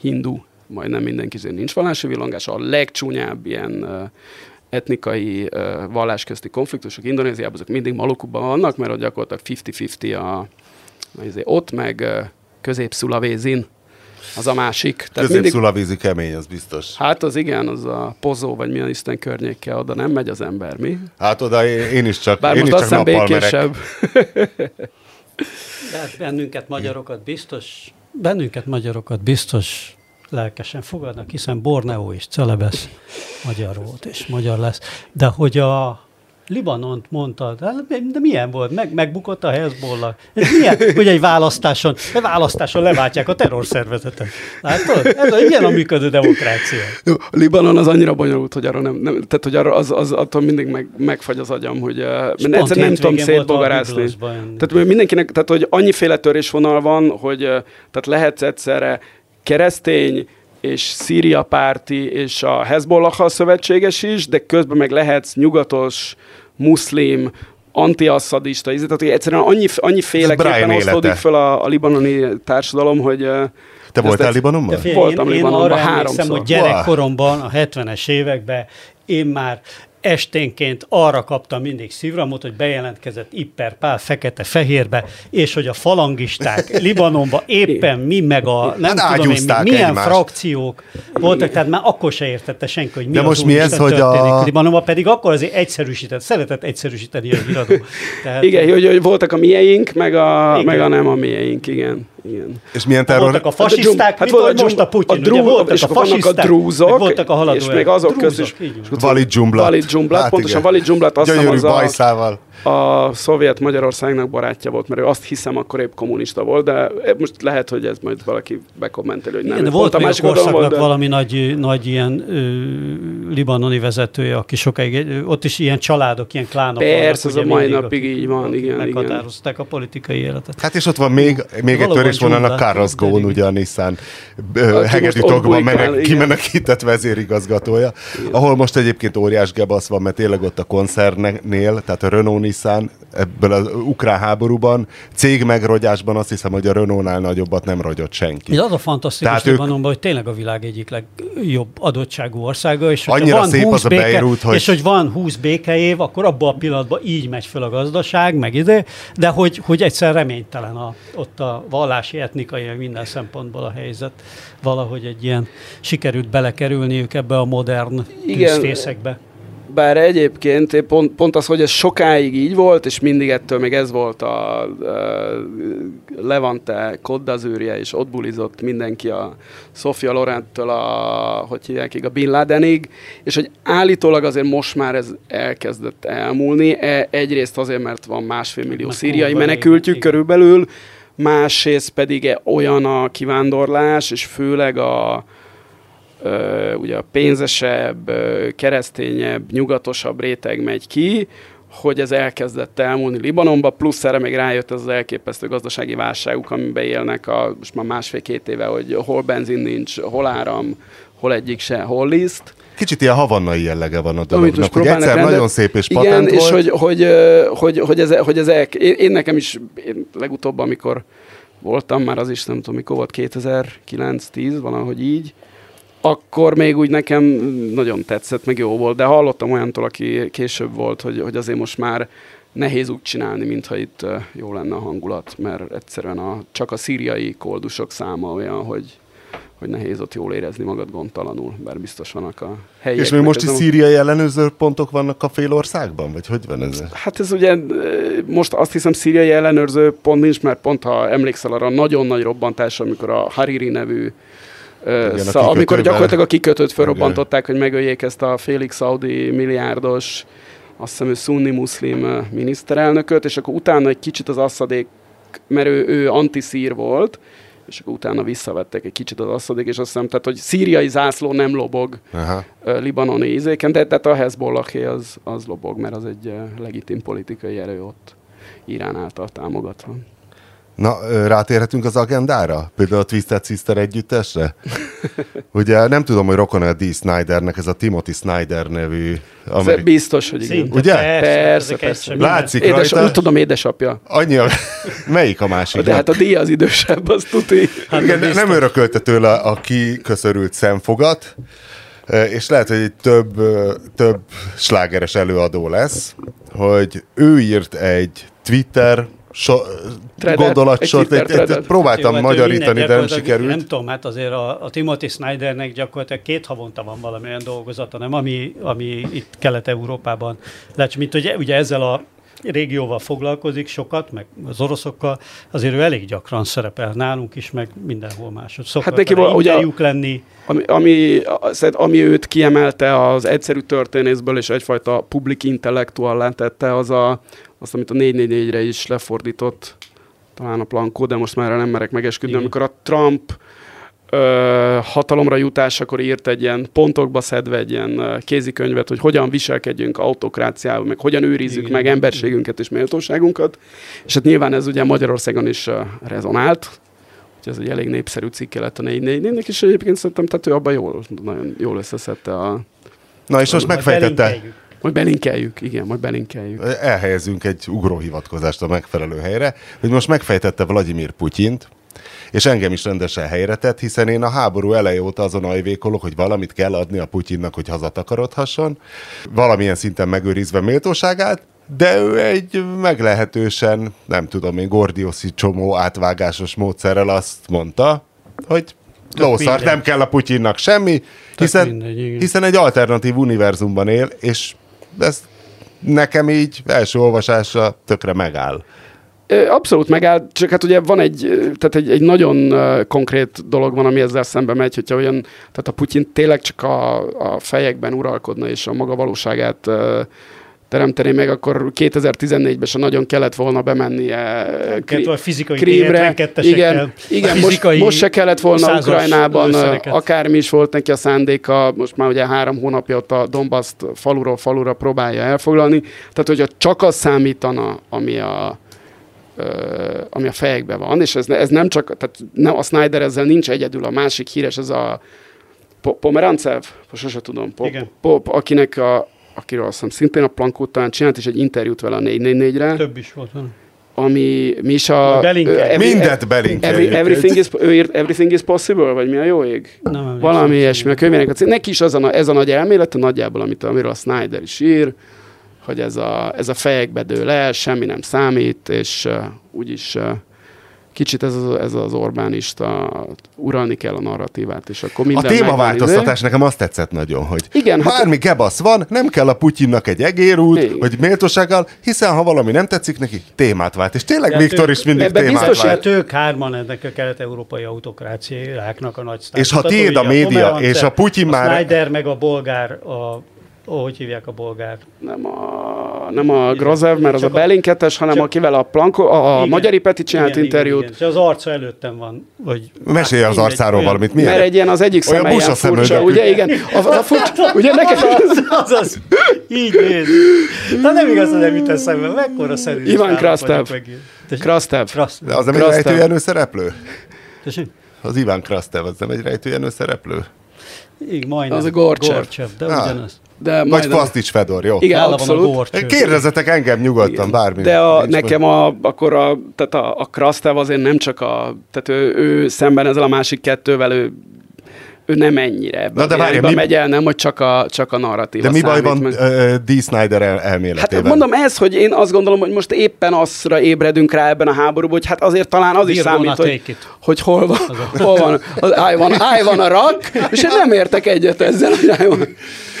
hindu, majdnem mindenki azért nincs vallási villongás, a legcsúnyább ilyen uh, etnikai uh, vallás közti konfliktusok Indonéziában, azok mindig Malukuban vannak, mert ott gyakorlatilag 50-50 a, a, azért ott, meg közép-szulavézin az a másik. Közép-szulavízi kemény, az biztos. Hát az igen, az a pozó, vagy milyen Isten környékkel, oda nem megy az ember, mi? Hát oda én, is csak, Bár én most is csak békésebb. De hát bennünket magyarokat biztos, bennünket magyarokat biztos lelkesen fogadnak, hiszen Borneo és Celebesz magyar volt, és magyar lesz. De hogy a Libanont mondtad, de milyen volt? Meg, megbukott a Hezbollah. Ez milyen, hogy egy választáson, egy választáson leváltják a terrorszervezetet. Látod? Ez a, ilyen a működő demokrácia. Libanon az annyira bonyolult, hogy arra nem, nem tehát hogy arra az, az attól mindig meg, megfagy az agyam, hogy uh, egyszer nem tudom szétbogarászni. Tehát mindenkinek, tehát hogy annyiféle törésvonal van, hogy uh, tehát lehetsz egyszerre keresztény, és Szíria párti, és a Hezbollah szövetséges is, de közben meg lehetsz nyugatos, muszlim, antiasszadista, tehát egyszerűen annyi, annyi féleképpen osztódik fel a, a libanoni társadalom, hogy te voltál Libanonban? Voltam én, Libanonban én arra háromszor. hogy gyerekkoromban, a 70-es években én már esténként arra kaptam mindig szívramot, hogy bejelentkezett Ipper Pál fekete-fehérbe, és hogy a falangisták [LAUGHS] Libanonba éppen mi meg a nem hát tudom én, mi, milyen egymást. frakciók voltak, tehát már akkor se értette senki, hogy mi De az most mi ez, hogy a... Libanonba, pedig akkor azért egyszerűsített, szeretett egyszerűsíteni a híradó. [LAUGHS] Tehát, igen, hogy, hogy, voltak a mieink, meg a, igen. meg a nem a mieink, igen. Igen. És milyen terror? Voltak a fasiszták, hát mint volt, most a Putyin, a drú, ugye voltak és a fasiszták, a drúzok, voltak a haladó és még azok között is. Valid Dzsumblat. Valid Dzsumblat, hát pontosan Valid Dzsumblat azt hiszem az bajszával. a, a szovjet Magyarországnak barátja volt, mert ő azt hiszem akkor épp kommunista volt, de most lehet, hogy ez majd valaki bekommenteli, hogy nem. Igen, de volt a másik a volt, de... valami nagy, nagy ilyen ö, libanoni vezetője, aki sokáig, ott is ilyen családok, ilyen klánok Persze, ez a mai napig így van, igen. Meghatározták a politikai életet. Hát és ott van még, még egy törésvonal a Carlos Ghosn, ugye a Nissan hegedűtokban menek, kimenekített vezérigazgatója, igen. ahol most egyébként óriás gebasz van, mert tényleg ott a koncernél, tehát a Renault Nissan ebből az ukrán háborúban, cég megrogyásban azt hiszem, hogy a Renault-nál nagyobbat nem rogyott senki. Ez az a fantasztikus Libanonban, ők... hogy tényleg a világ egyik legjobb adottságú országa, és Annyira van szép 20 az a béke, Beirut, hogy... és hogy van 20 békeév, akkor abban a pillanatban így megy fel a gazdaság, meg ide, de hogy, hogy egyszer reménytelen a, ott a vallási, etnikai, minden szempontból a helyzet. Valahogy egy ilyen sikerült belekerülniük ebbe a modern tűzfészekbe. Bár egyébként pont, pont az, hogy ez sokáig így volt, és mindig ettől még ez volt a, a Levante koddazűrje, és ott bulizott mindenki a Sofia Lorenttől a, hogy hívják a Bin Ladenig, és hogy állítólag azért most már ez elkezdett elmúlni. E, egyrészt azért, mert van másfél millió szíriai menekültjük igen. körülbelül, másrészt pedig olyan a kivándorlás, és főleg a, ugye a pénzesebb, keresztényebb, nyugatosabb réteg megy ki, hogy ez elkezdett elmúlni Libanonba, plusz erre még rájött ez az elképesztő gazdasági válságuk, amiben élnek a, most már másfél-két éve, hogy hol benzin nincs, hol áram, hol egyik se, hol liszt. Kicsit ilyen havannai jellege van a dolognak, hogy egyszer rendet. nagyon szép és Igen, patent és volt. hogy, hogy, hogy, hogy, ez, hogy ez el, én, én, nekem is én legutóbb, amikor voltam, már az is nem tudom mikor volt, 2009-10, valahogy így, akkor még úgy nekem nagyon tetszett, meg jó volt, de hallottam olyantól, aki később volt, hogy, hogy azért most már nehéz úgy csinálni, mintha itt jó lenne a hangulat, mert egyszerűen a, csak a szíriai koldusok száma olyan, hogy, hogy nehéz ott jól érezni magad gondtalanul, bár biztos vannak a helyiek. És még most is szíriai ellenőrző pontok vannak a fél országban, vagy hogy van ez? Hát ez ugye, most azt hiszem szíriai ellenőrző pont nincs, mert pont ha emlékszel arra nagyon nagy robbantásra, amikor a Hariri nevű Ö, a Szóval, amikor kikötőben. gyakorlatilag a kikötőt felrobbantották, hogy megöljék ezt a félig szaudi milliárdos, azt hiszem ő szunni muszlim ö, miniszterelnököt, és akkor utána egy kicsit az asszadék, mert ő, ő antiszír volt, és akkor utána visszavettek egy kicsit az asszadék, és azt hiszem, tehát, hogy szíriai zászló nem lobog Aha. libanoni ízéken, de tehát a Hezbollahé az, az lobog, mert az egy legitim politikai erő ott Irán által támogatva. Na, rátérhetünk az agendára? Például a Twisted Sister együttesre? [LAUGHS] Ugye nem tudom, hogy rokon a D. Snydernek, ez a Timothy Snyder nevű Ez amerikai... biztos, hogy igen. Szinte, Ugye? Persze, Persze, persze. Látszik Édes, rajta. úgy tudom, édesapja. Annyi a... [LAUGHS] Melyik a másik? De hát a díj az idősebb, az tuti. Hát Igen, biztos. nem örökölte tőle a kiköszörült szemfogat, és lehet, hogy egy több, több slágeres előadó lesz, hogy ő írt egy Twitter so, Threadet, gondolatsort, egy egy, egy, próbáltam Jó, hát magyarítani, de nem sikerült. Nem tudom, hát azért a, a Timothy Snydernek gyakorlatilag két havonta van valamilyen dolgozata, nem? Ami, ami itt Kelet-Európában lehet, mint ugye, ugye ezzel a régióval foglalkozik sokat, meg az oroszokkal, azért ő elég gyakran szerepel nálunk is, meg mindenhol máshogy. Szokott Hát neki vele val- ugye- lenni. Ami, ami, ami őt kiemelte az egyszerű történészből, és egyfajta public intellektuallá tette, az a, azt, amit a 444-re is lefordított, talán a Plankó, de most már erre nem merek megesküdni, Igen. amikor a Trump ö, hatalomra jutásakor írt egy ilyen pontokba szedve egy ilyen kézikönyvet, hogy hogyan viselkedjünk autokráciával, meg hogyan őrizzük Igen. meg emberségünket és méltóságunkat. És hát nyilván ez ugye Magyarországon is rezonált, Úgyhogy ez egy elég népszerű cikke lett a 444-nek, és egyébként szerintem tehát ő abban jól, nagyon jól összeszedte a... Na és most megfejtette, belinkeljük. Majd belinkeljük, igen, majd belinkeljük. elhelyezünk egy ugróhivatkozást a megfelelő helyre, hogy most megfejtette Vladimir Putyint, és engem is rendesen helyre tett, hiszen én a háború eleje óta azon ajvékolok, hogy valamit kell adni a Putyinnak, hogy hazatakarodhasson, valamilyen szinten megőrizve méltóságát, de ő egy meglehetősen, nem tudom én, gordioszi csomó átvágásos módszerrel azt mondta, hogy lószart, nem kell a Putyinnak semmi, hiszen, mindegy, igen. hiszen egy alternatív univerzumban él, és ez nekem így első olvasásra tökre megáll. Abszolút megáll, csak hát ugye van egy, tehát egy, egy nagyon konkrét dolog van, ami ezzel szembe megy, hogyha olyan, tehát a Putyin tényleg csak a, a fejekben uralkodna, és a maga valóságát teremteni meg, akkor 2014-ben se nagyon kellett volna bemennie Kri- fizikai Krímre. T-72-esekkel, Igen, igen most, fizikai most se kellett volna Ukrajnában, ö, lőszereket. akármi is volt neki a szándéka, most már ugye három hónapja ott a Donbass faluról falura próbálja elfoglalni. Tehát, hogyha csak az számítana, ami a, ö, ami a fejekben van, és ez, ez nem csak, tehát nem, a Snyder ezzel nincs egyedül, a másik híres, ez a Po- Pomerancev, sose tudom, po, po, akinek a, akiről azt hiszem szintén a Plankót talán csinált, és egy interjút vele a 444-re, Több is volt. van. ami mi is a... Belinkeljük. every- Mindent belinkeljük. Every, everything, is, ő írt Everything is Possible, vagy mi a jó ég? Nem. Valami ilyesmi a könyvének a cím. Neki is az a, ez a nagy elmélete, nagyjából, amit, amiről a Snyder is ír, hogy ez a, ez a fejekbe dől el, semmi nem számít, és uh, úgyis uh, kicsit ez az, ez az Orbánista, uralni kell a narratívát, és akkor A minden izé. témaváltoztatás nekem azt tetszett nagyon, hogy Igen, hát- bármi gebasz van, nem kell a Putyinnak egy egérút, Igen. vagy méltósággal, hiszen ha valami nem tetszik neki, témát vált. És tényleg De Viktor ő- is mindig témát biztos, vált. Hát ők hárman ennek a kelet-európai autokráciáknak a nagy. És ha tiéd a média, Pomerantsev, és a Putyin a már- Snyder meg a bolgár, a, ó, hogy hívják a bolgár? nem a, nem a Grozev, mert az a Csak a- Belinketes, hanem csak- akivel a Planko, a, a Igen. Magyari Peti csinált Igen, interjút, Igen, igen. Az arca előttem van. Vagy, Mesélj az mindegy, arcáról olyan- valamit, milyen? Mert egy ilyen az egyik Olyan szeme ilyen furcsa, ugye igen. A, a furcsa, ugye neked [LAUGHS] Az, az, az, így néz. Na nem igaz, hogy nem jut eszembe, mekkora szerű. Iván Krastev. Krastev. Krastev. De az nem egy rejtőjenő szereplő? Az Iván Krastev, az nem egy rejtőjenő szereplő? Igen, majdnem. Az a Gorcsev. Gorcsev, de ugyanaz. De Vagy majdnem- Fasztics Fedor, jó? Igen, Nála abszolút. Kérdezzetek engem nyugodtan, Igen. bármi. De a, Nincs nekem a, akkor a, tehát a, a Krastev azért nem csak a, tehát ő, ő szemben ezzel a másik kettővel, ő, ő nem ennyire Na de várj, mi- megy el, nem, hogy csak a, csak a narratíva De mi baj van meg- uh, D. Snyder el- Hát elméletében? mondom ez, hogy én azt gondolom, hogy most éppen azra ébredünk rá ebben a háborúban, hogy hát azért talán az is We're gonna számít, hogy, hogy hol van, hol van, az, állj van, állj van a rak, és én nem értek egyet ezzel, hogy állj van.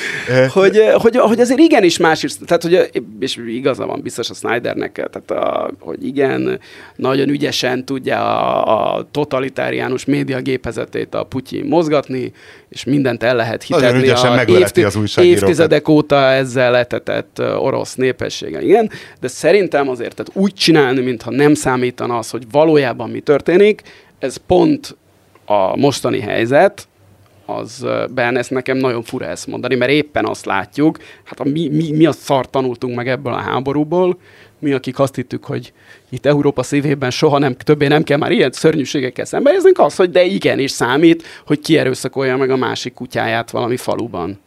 [LAUGHS] hogy, hogy, hogy azért igenis más is, tehát hogy, és igaza van biztos a Snydernek, tehát a, hogy igen, nagyon ügyesen tudja a, a totalitáriánus média gépezetét a Putyin mozgatni, és mindent el lehet hitetni a évti- az évtizedek óta ezzel letetett orosz népessége. Igen, de szerintem azért tehát úgy csinálni, mintha nem számítana az, hogy valójában mi történik, ez pont a mostani helyzet, az Ben, ezt nekem nagyon fura ezt mondani, mert éppen azt látjuk, hát a, mi, mi, mi a szar tanultunk meg ebből a háborúból, mi, akik azt hittük, hogy itt Európa szívében soha nem, többé nem kell már ilyen szörnyűségekkel szembenéznünk, az, hogy de igenis számít, hogy kierőszakolja meg a másik kutyáját valami faluban.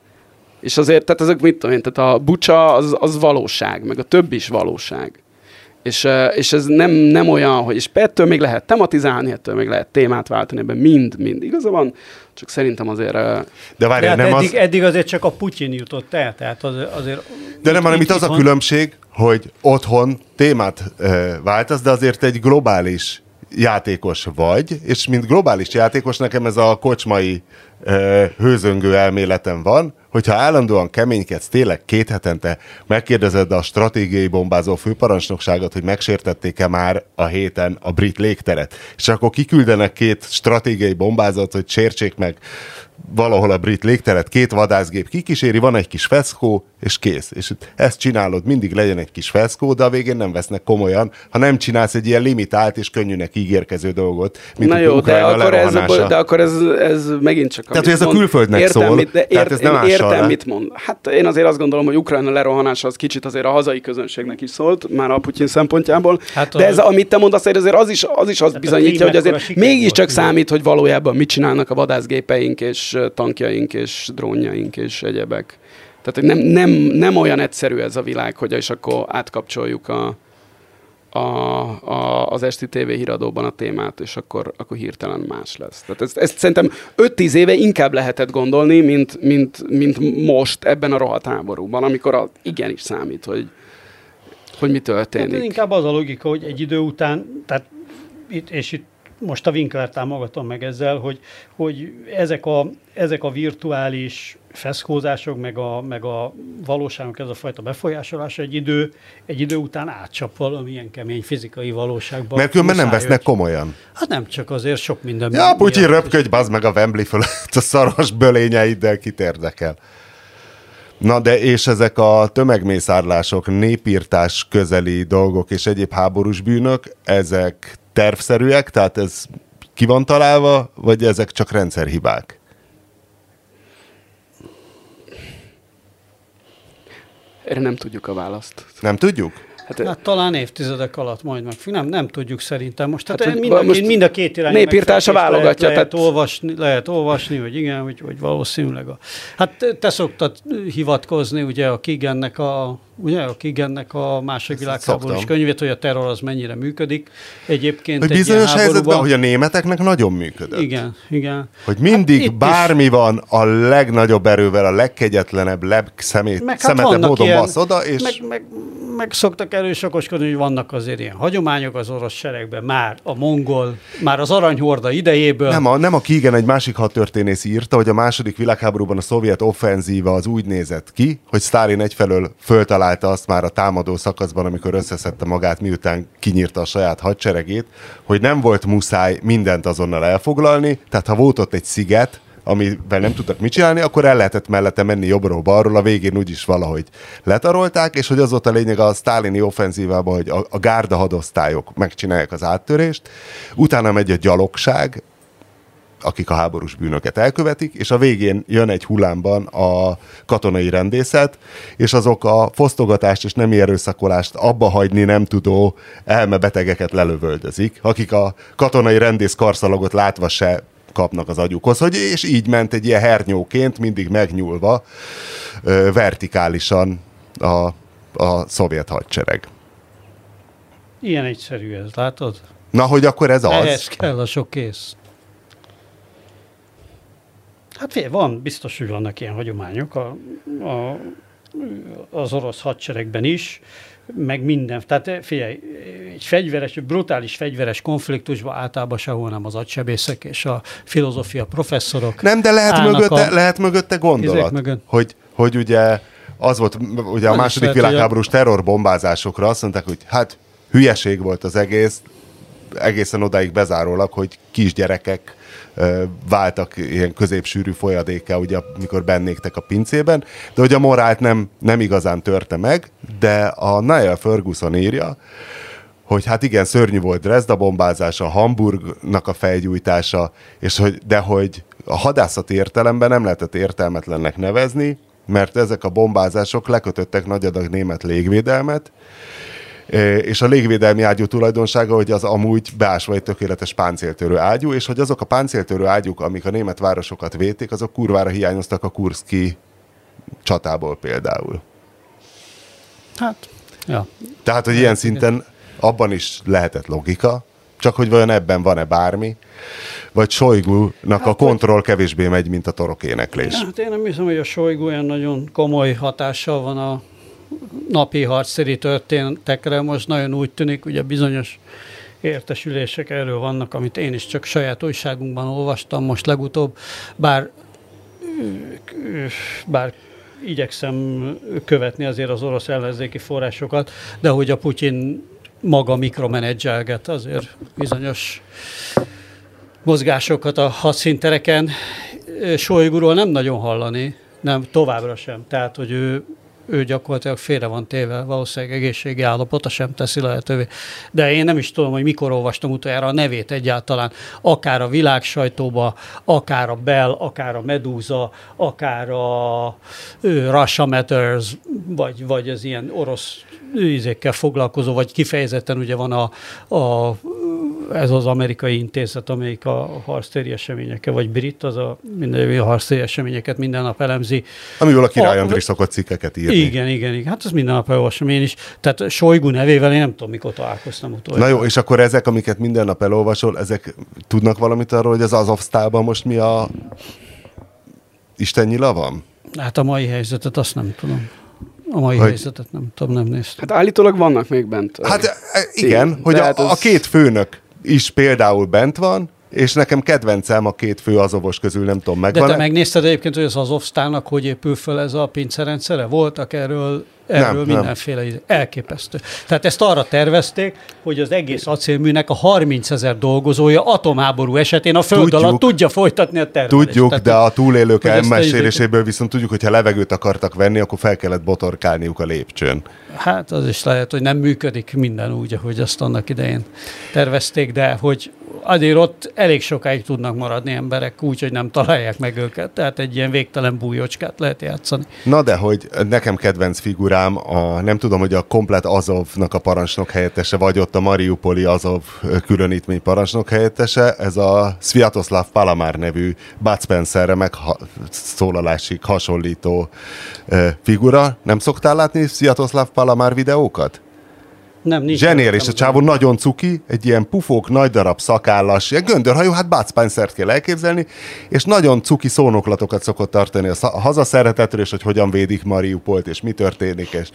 És azért, tehát ezek mit tudom én, tehát a bucsa az, az valóság, meg a több is valóság. És, és ez nem, nem olyan, hogy és ettől még lehet tematizálni, ettől még lehet témát váltani, ebben mind, mind igaza van, csak szerintem azért... De várj, hát nem eddig, az... eddig azért csak a Putyin jutott el, tehát az, azért... De nem, hanem itt az a különbség, hogy otthon témát e, váltasz, de azért egy globális játékos vagy, és mint globális játékos nekem ez a kocsmai e, hőzöngő elméletem van, hogyha állandóan keménykedsz, tényleg két hetente megkérdezed a stratégiai bombázó főparancsnokságot, hogy megsértették-e már a héten a brit légteret, és akkor kiküldenek két stratégiai bombázót, hogy sértsék meg valahol a brit légteret, két vadászgép kikíséri, van egy kis feszkó, és kész. És ezt csinálod, mindig legyen egy kis feszkó, de a végén nem vesznek komolyan, ha nem csinálsz egy ilyen limitált és könnyűnek ígérkező dolgot, mint Na jó, de akkor, ez, de akkor ez, ez megint csak... Tehát, hogy ez mond, a külföldnek értem, szól, de ért, tehát ez nem Értem, mit mond. Hát én azért azt gondolom, hogy Ukrajna lerohanása az kicsit azért a hazai közönségnek is szólt, már a Putyin szempontjából. Hát de ez, a... amit te mondasz, azért az is, az is azt hát bizonyítja, hogy azért mégiscsak számít, hogy valójában mit csinálnak a vadászgépeink és tankjaink és drónjaink és egyebek. Tehát nem, nem, nem olyan egyszerű ez a világ, hogy és akkor átkapcsoljuk a, a, a, az esti TV híradóban a témát, és akkor, akkor hirtelen más lesz. Tehát ezt, ezt szerintem 5-10 éve inkább lehetett gondolni, mint, mint, mint most ebben a rohadt háborúban, amikor a, igenis számít, hogy, hogy mi történik. Hát inkább az a logika, hogy egy idő után, tehát itt, és itt most a Winkler támogatom meg ezzel, hogy, hogy ezek, a, ezek a virtuális feszkózások, meg a, meg a valóságok, ez a fajta befolyásolása egy idő, egy idő után átcsap valamilyen kemény fizikai valóságban. Mert különben nem vesznek komolyan. Hát nem csak azért, sok minden. Ja, Putyin röpködj, bazd meg a Wembley fölött a szaros bölényeiddel, kit érdekel. Na de és ezek a tömegmészárlások, népírtás közeli dolgok és egyéb háborús bűnök, ezek tervszerűek, tehát ez ki van találva, vagy ezek csak rendszerhibák? Erre nem tudjuk a választ. Nem tudjuk? Hát, hát talán évtizedek alatt majd meg. Nem, nem tudjuk szerintem. Most, hát, hát mind, a, most mind a két irány népírtása válogatja. Lehet, tehát... lehet, olvasni, lehet olvasni, hogy igen, hogy, hogy valószínűleg. A, hát te szoktad hivatkozni ugye a Kigennek a ugye a Kigennek a második világháborús könyvét, hogy a terror az mennyire működik. Egyébként hogy bizonyos helyzetben, hogy a németeknek nagyon működött. Igen, igen. Hogy mindig hát bármi is. van a legnagyobb erővel, a legkegyetlenebb, legszemét, meg hát módon ilyen, basz oda, és... Meg, meg, meg szoktak erősakoskodni, hogy vannak azért ilyen hagyományok az orosz seregben, már a mongol, már az aranyhorda idejéből. Nem, a, nem a Kigen egy másik hadtörténész írta, hogy a második világháborúban a szovjet offenzíva az úgy nézett ki, hogy Sztálin egyfelől föltalált találta azt már a támadó szakaszban, amikor összeszedte magát, miután kinyírta a saját hadseregét, hogy nem volt muszáj mindent azonnal elfoglalni, tehát ha volt ott egy sziget, amivel nem tudtak mit csinálni, akkor el lehetett mellette menni jobbról-balról, a végén úgyis valahogy letarolták, és hogy az volt a lényeg a sztálini offenzívában, hogy a, a gárda hadosztályok megcsinálják az áttörést, utána megy a gyalogság, akik a háborús bűnöket elkövetik, és a végén jön egy hullámban a katonai rendészet, és azok a fosztogatást és nem erőszakolást abba hagyni nem tudó elmebetegeket lelövöldözik, akik a katonai rendész karszalagot látva se kapnak az agyukhoz, hogy és így ment egy ilyen hernyóként, mindig megnyúlva, vertikálisan a, a szovjet hadsereg. Ilyen egyszerű ez, látod? Na, hogy akkor ez az? Ehhez kell a sok kész. Hát fél, van, biztos, hogy vannak ilyen hagyományok a, a, az orosz hadseregben is, meg minden. Tehát figyelj, egy fegyveres, brutális fegyveres konfliktusban általában sehol nem az agysebészek és a filozófia professzorok. Nem, de lehet mögötte, a- lehet mögötte gondolat, mögött. hogy, hogy ugye az volt, ugye a második lehet, hogy a- világháborús terrorbombázásokra azt mondták, hogy hát hülyeség volt az egész, egészen odáig bezárólag, hogy kisgyerekek váltak ilyen középsűrű folyadékká, ugye, amikor bennégtek a pincében, de hogy a morált nem, nem igazán törte meg, de a Niall Ferguson írja, hogy hát igen, szörnyű volt Dresda bombázása, Hamburgnak a felgyújtása, és hogy, de hogy a hadászati értelemben nem lehetett értelmetlennek nevezni, mert ezek a bombázások lekötöttek nagy adag német légvédelmet, és a légvédelmi ágyú tulajdonsága, hogy az amúgy beásva egy tökéletes páncéltörő ágyú, és hogy azok a páncéltörő ágyúk, amik a német városokat védték, azok kurvára hiányoztak a Kurszki csatából például. Hát, ja. Tehát, hogy ilyen szinten abban is lehetett logika, csak hogy vajon ebben van-e bármi, vagy Sojgunak a kontroll kevésbé megy, mint a torok éneklés. Hát én nem hiszem, hogy a Sojgu olyan nagyon komoly hatással van a napi harcszeri történetekre. Most nagyon úgy tűnik, ugye bizonyos értesülések erről vannak, amit én is csak saját újságunkban olvastam most legutóbb, bár bár igyekszem követni azért az orosz ellenzéki forrásokat, de hogy a Putyin maga mikromenedzselget azért bizonyos mozgásokat a hadszíntereken. Sojguról nem nagyon hallani, nem, továbbra sem. Tehát, hogy ő, ő gyakorlatilag félre van téve, valószínűleg egészségi állapota sem teszi lehetővé. De én nem is tudom, hogy mikor olvastam utoljára a nevét egyáltalán, akár a világ sajtóba, akár a Bell, akár a Medusa, akár a Russia Matters, vagy, vagy az ilyen orosz ízékkel foglalkozó, vagy kifejezetten ugye van a, a ez az amerikai intézet, amelyik a harctéri eseményekkel, vagy brit, az a minden a harctéri eseményeket minden nap elemzi. Amiből a Király A- Andris szokott cikkeket írni. Igen, igen, igen. Hát ez minden nap elolvasom én is. Tehát Sojgu nevével én nem tudom, mikor találkoztam utoljára. Na jó, és akkor ezek, amiket minden nap elolvasol, ezek tudnak valamit arról, hogy az Azovsztálban most mi a istennyila van? Hát a mai helyzetet azt nem tudom. A mai Hogy- helyzetet nem tudom, nem néztem. Hát állítólag vannak még bent. Hát e, igen, hogy a, hát a az- két főnök is például bent van, és nekem kedvencem a két fő azovos közül, nem tudom, De megvan te megnézted egyébként, hogy az Azovsztának hogy épül föl ez a pincerendszere? Voltak erről, erről Nem, mindenféle nem. elképesztő. Tehát ezt arra tervezték, hogy az egész acélműnek a 30 ezer dolgozója atomáború esetén a föld Tudjuk. alatt tudja folytatni a termelést. Tudjuk, Tehát, de a túlélők elmeséléséből viszont tudjuk, hogy ha levegőt akartak venni, akkor fel kellett botorkálniuk a lépcsőn. Hát az is lehet, hogy nem működik minden úgy, ahogy azt annak idején tervezték, de hogy azért ott elég sokáig tudnak maradni emberek úgy, hogy nem találják meg őket. Tehát egy ilyen végtelen bújócskát lehet játszani. Na de, hogy nekem kedvenc figurám, a, nem tudom, hogy a komplet Azovnak a parancsnok helyettese, vagy ott a Mariupoli Azov különítmény parancsnok helyettese, ez a Sviatoslav Palamár nevű Bud Spencerre megszólalásig hasonlító figura. Nem szoktál látni Sviatoslav Palamár videókat? Nem, nincs. Zseniális, a csávó nagyon cuki, egy ilyen pufók, nagy darab szakállas, ilyen göndörhajó, hát Bud Spencer-t kell elképzelni, és nagyon cuki szónoklatokat szokott tartani a, a hazaszeretetről, és hogy hogyan védik Mariupolt, és mi történik, és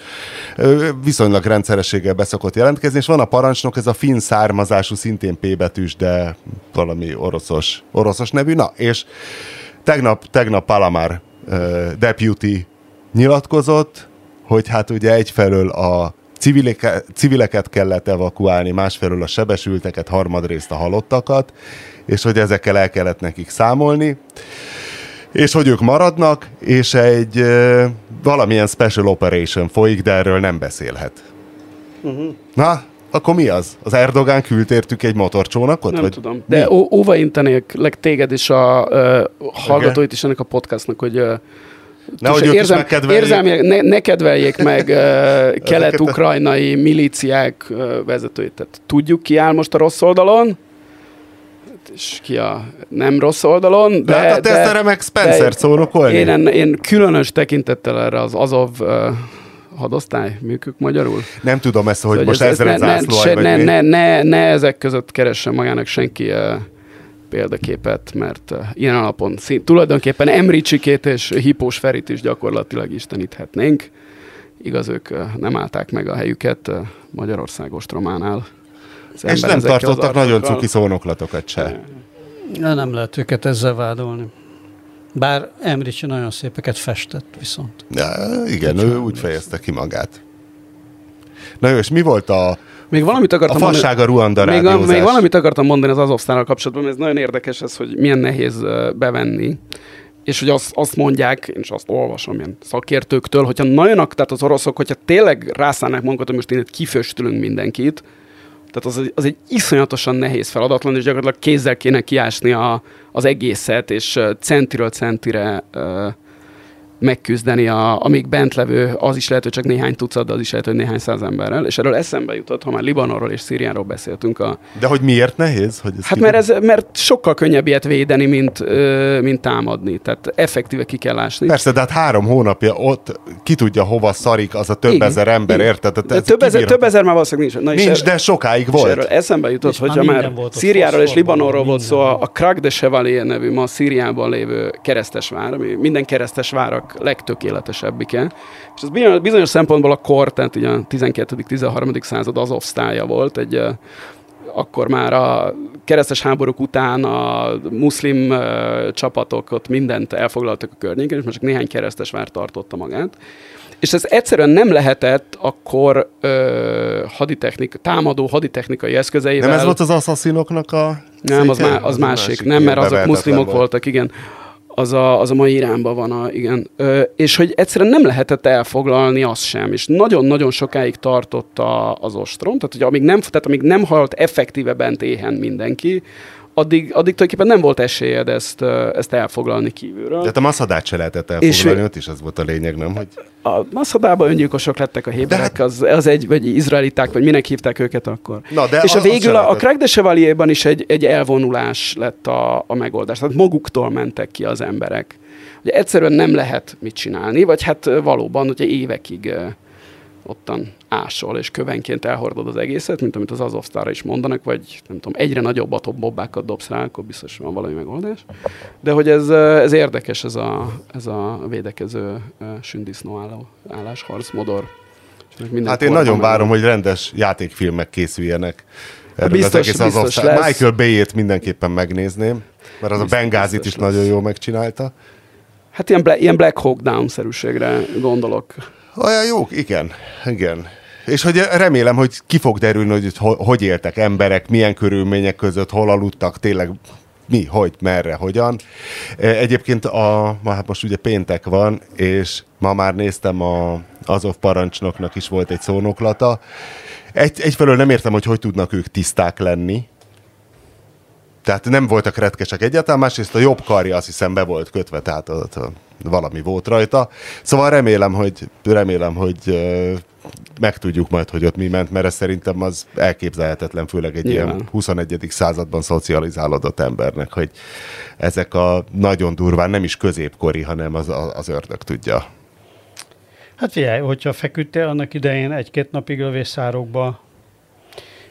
viszonylag rendszerességgel beszokott jelentkezni, és van a parancsnok, ez a finn származású, szintén P betűs, de valami oroszos, oroszos nevű, na, és tegnap, tegnap Palamár uh, deputy nyilatkozott, hogy hát ugye egyfelől a civileke, civileket kellett evakuálni, másfelől a sebesülteket, harmadrészt a halottakat, és hogy ezekkel el kellett nekik számolni, és hogy ők maradnak, és egy uh, valamilyen special operation folyik, de erről nem beszélhet. Uh-huh. Na, akkor mi az? Az Erdogán küld értük egy motorcsónakot? Nem vagy tudom. De ó- óva intenék téged és a ö, hallgatóit is ennek a podcastnak, hogy ö, Nehogy ők is megkedveljék. érzelmileg ne, ne kedveljék meg ö, [LAUGHS] kelet-ukrajnai milíciák ö, vezetőit. Tehát tudjuk, ki áll most a rossz oldalon, Hát, és ki a nem rossz oldalon. De, de hát a tesztere meg Spencer szónokolni. én, en- én különös tekintettel erre az Azov ö, hadosztály, működik magyarul. Nem tudom ezt, hogy Szóval most ez- ez ezred ne, ne, zászlóaj se, vagy ne, ne, ne, ne ezek között keressen magának senki uh, példaképet, mert uh, ilyen alapon szín, tulajdonképpen Emricsikét és Hipós Ferit is gyakorlatilag isteníthetnénk. Igaz, ők uh, nem állták meg a helyüket uh, Magyarország ostrománál. És nem tartottak nagyon cuki szónoklatokat se. De nem lehet őket ezzel vádolni. Bár Emricsi nagyon szépeket festett viszont. Ja, igen, ő úgy fejezte ki magát. Na jó, és mi volt a, Még valamit a akartam mondani. fassága Ruanda Még, rádiózás? még valamit akartam mondani az Azovsztánnal kapcsolatban, mert ez nagyon érdekes ez, hogy milyen nehéz bevenni. És hogy azt, azt mondják, én is azt olvasom ilyen szakértőktől, hogyha nagyon, tehát az oroszok, hogyha tényleg rászállnák magunkat, hogy most én itt kiföstülünk mindenkit, tehát az, egy- az egy iszonyatosan nehéz feladatlan, és gyakorlatilag kézzel kéne kiásni a, az egészet, és centiről centire ö, megküzdeni, a, amíg bent levő, az is lehet, hogy csak néhány tucat, de az is lehet, hogy néhány száz emberrel. És erről eszembe jutott, ha már Libanonról és Szíriáról beszéltünk, a, De hogy miért nehéz? Hogy ez Hát mert, ez, mert sokkal könnyebb ilyet védeni, mint, ö, mint támadni. Tehát effektíve ki kell ásni. Persze, de hát három hónapja ott ki tudja hova szarik az a több Igen, ezer ember, igen. érted? Tehát több, ezer, több ezer már valószínűleg nincs. Na, Nincs, er- de sokáig és erről volt. eszembe jutott, És minden már volt Szíriáról és Libanonról volt szó, a Krak de Chevalier nevű ma Szíriában lévő keresztes vár, ami minden keresztes várak legtökéletesebbike. És ez bizonyos, szempontból a kor, tehát ugye a 12.-13. század az osztálya volt, egy ö, akkor már a keresztes háborúk után a muszlim uh, csapatok ott mindent elfoglaltak a környéken, és most csak néhány keresztes vár tartotta magát. És ez egyszerűen nem lehetett akkor ö, haditechnik, támadó haditechnikai eszközeivel. Nem ez volt az asszaszinoknak a Nem, az, má, az másik. Nem, ilyen mert azok muszlimok volt. voltak, igen. Az a, az a mai Iránban van, a, igen. Ö, és hogy egyszerűen nem lehetett elfoglalni azt sem, és nagyon-nagyon sokáig tartott a, az ostrom, tehát, hogy amíg nem, tehát amíg nem halt effektíve bent éhen mindenki, addig, addig tulajdonképpen nem volt esélyed ezt, ezt elfoglalni kívülről. Tehát a Masszadát se lehetett És elfoglalni, ő- ott is az volt a lényeg, nem? Hogy A Masszadában öngyilkosok lettek a héberek, hát- az, az egy, vagy izraeliták, vagy minek hívták őket akkor. Na, de és a végül a, a. Craig de Chevalierban is egy, egy elvonulás lett a, a megoldás. Tehát maguktól mentek ki az emberek. Ugye egyszerűen nem lehet mit csinálni, vagy hát valóban, hogyha évekig ottan ásol, és kövenként elhordod az egészet, mint amit az Azovsztára is mondanak, vagy nem tudom, egyre nagyobb atombobbákat dobsz rá, akkor biztos van valami megoldás. De hogy ez, ö, ez érdekes, ez a, ez a védekező ö, sündisznó álló, állásharc, modor. Hát én nagyon várom, hogy rendes játékfilmek készüljenek. Erről Biztos- az biztos azon- lesz. Michael Bay-ét mindenképpen megnézném, mert az Biztos- a Bengázit is lesz. nagyon jól megcsinálta. Hát ilyen, Bla- ilyen Black Hawk Down-szerűségre gondolok. Olyan jók, igen, igen. És hogy remélem, hogy ki fog derülni, hogy ho- hogy éltek emberek, milyen körülmények között, hol aludtak, tényleg mi, hogy, merre, hogyan. E, Egyébként a, hát most ugye péntek van, és ma már néztem a Azov parancsnoknak is volt egy szónoklata. Egy, egyfelől nem értem, hogy hogy tudnak ők tiszták lenni, tehát nem voltak retkesek egyáltalán, másrészt a jobb karja azt hiszem be volt kötve, tehát ott valami volt rajta. Szóval remélem, hogy, remélem, hogy megtudjuk majd, hogy ott mi ment, mert ez szerintem az elképzelhetetlen, főleg egy Nyilván. ilyen 21. században szocializálódott embernek, hogy ezek a nagyon durván, nem is középkori, hanem az, az ördög tudja. Hát figyelj, hogyha feküdtél annak idején egy-két napig lövészárokba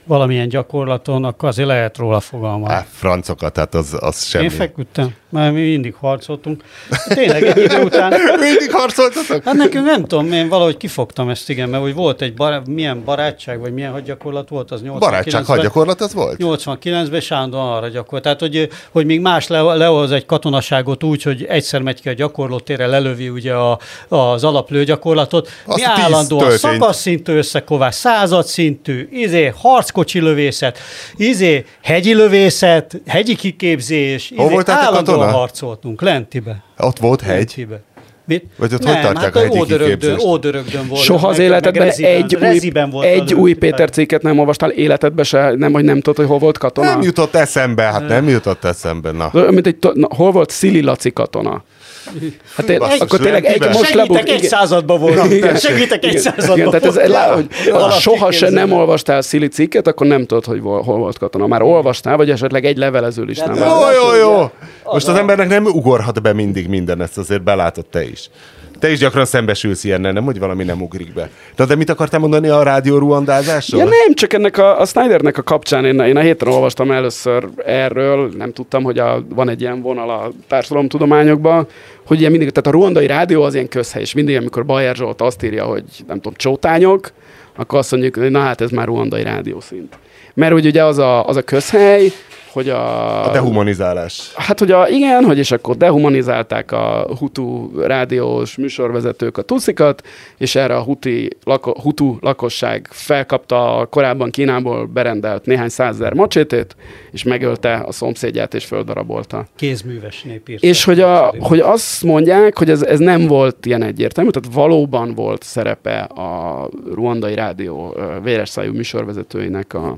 valamilyen gyakorlaton, akkor azért lehet róla fogalma. Á, francokat, tehát az, az semmi. Én feküdtem, mert mi mindig harcoltunk. Tényleg egy idő után, [LAUGHS] Mindig harcoltatok? hát nekünk nem tudom, én valahogy kifogtam ezt, igen, mert hogy volt egy bar- milyen barátság, vagy milyen hadgyakorlat volt, az 89 Barátság hadgyakorlat az volt? 89-ben és állandóan arra gyakor. Tehát, hogy, hogy még más le, lehoz egy katonaságot úgy, hogy egyszer megy ki a gyakorlótérre, lelövi ugye a, az alaplőgyakorlatot. Azt Mi állandóan töltényt. szakaszszintű összekovás, századszintű, izé, harckocsi lövészet, izé, hegyi lövészet, hegyi kiképzés, izé, állandóan harcoltunk, lentibe. Ott volt hegy? Lentibe. Mit? Vagy ott Nem, hogy tartják hát a hegyi Ódörögdön? Ódörögdön volt. Soha az meg- életedben meg reziben, egy, új, reziben egy új. Péter cikket nem olvastál életedbe se, nem, hogy nem tudod, hogy hol volt katona? Nem jutott eszembe, hát nem jutott eszembe, na. Mint egy, na, hol volt Szili Laci katona? Hát én, basszus, akkor tényleg egy, most Segítek, lebuk, egy században volt. Segítek, egy igen, században igen, tehát ez, lá, hogy soha se nem olvastál Szili cikket, akkor nem tudod, hogy hol, hol volt katona. Már olvastál, vagy esetleg egy levelező listán. Jó, jó, jó. Most az a- embernek nem ugorhat be mindig minden, ezt azért belátod te is. Te is gyakran szembesülsz ilyennel, nem, hogy valami nem ugrik be. De, de mit akartál mondani a rádió ruandázásról? Ja nem, csak ennek a, a Snydernek a kapcsán, én, én a héten olvastam először erről, nem tudtam, hogy a, van egy ilyen vonal a társadalomtudományokban, hogy ilyen mindig, tehát a ruandai rádió az ilyen közhely, és mindig, amikor Bajer Zsolt azt írja, hogy nem tudom, csótányok, akkor azt mondjuk, hogy na hát ez már ruandai rádiószint. mert hogy ugye az a, az a közhely, hogy a... A dehumanizálás. Hát, hogy a, igen, hogy és akkor dehumanizálták a hutu rádiós műsorvezetők a tuszikat, és erre a huti, lako, hutu lakosság felkapta a korábban Kínából berendelt néhány százezer macsétét, és megölte a szomszédját, és földarabolta. Kézműves népírt. És hogy, a, hogy azt mondják, hogy ez, ez nem volt ilyen egyértelmű, tehát valóban volt szerepe a ruandai rádió véres szájú műsorvezetőinek a,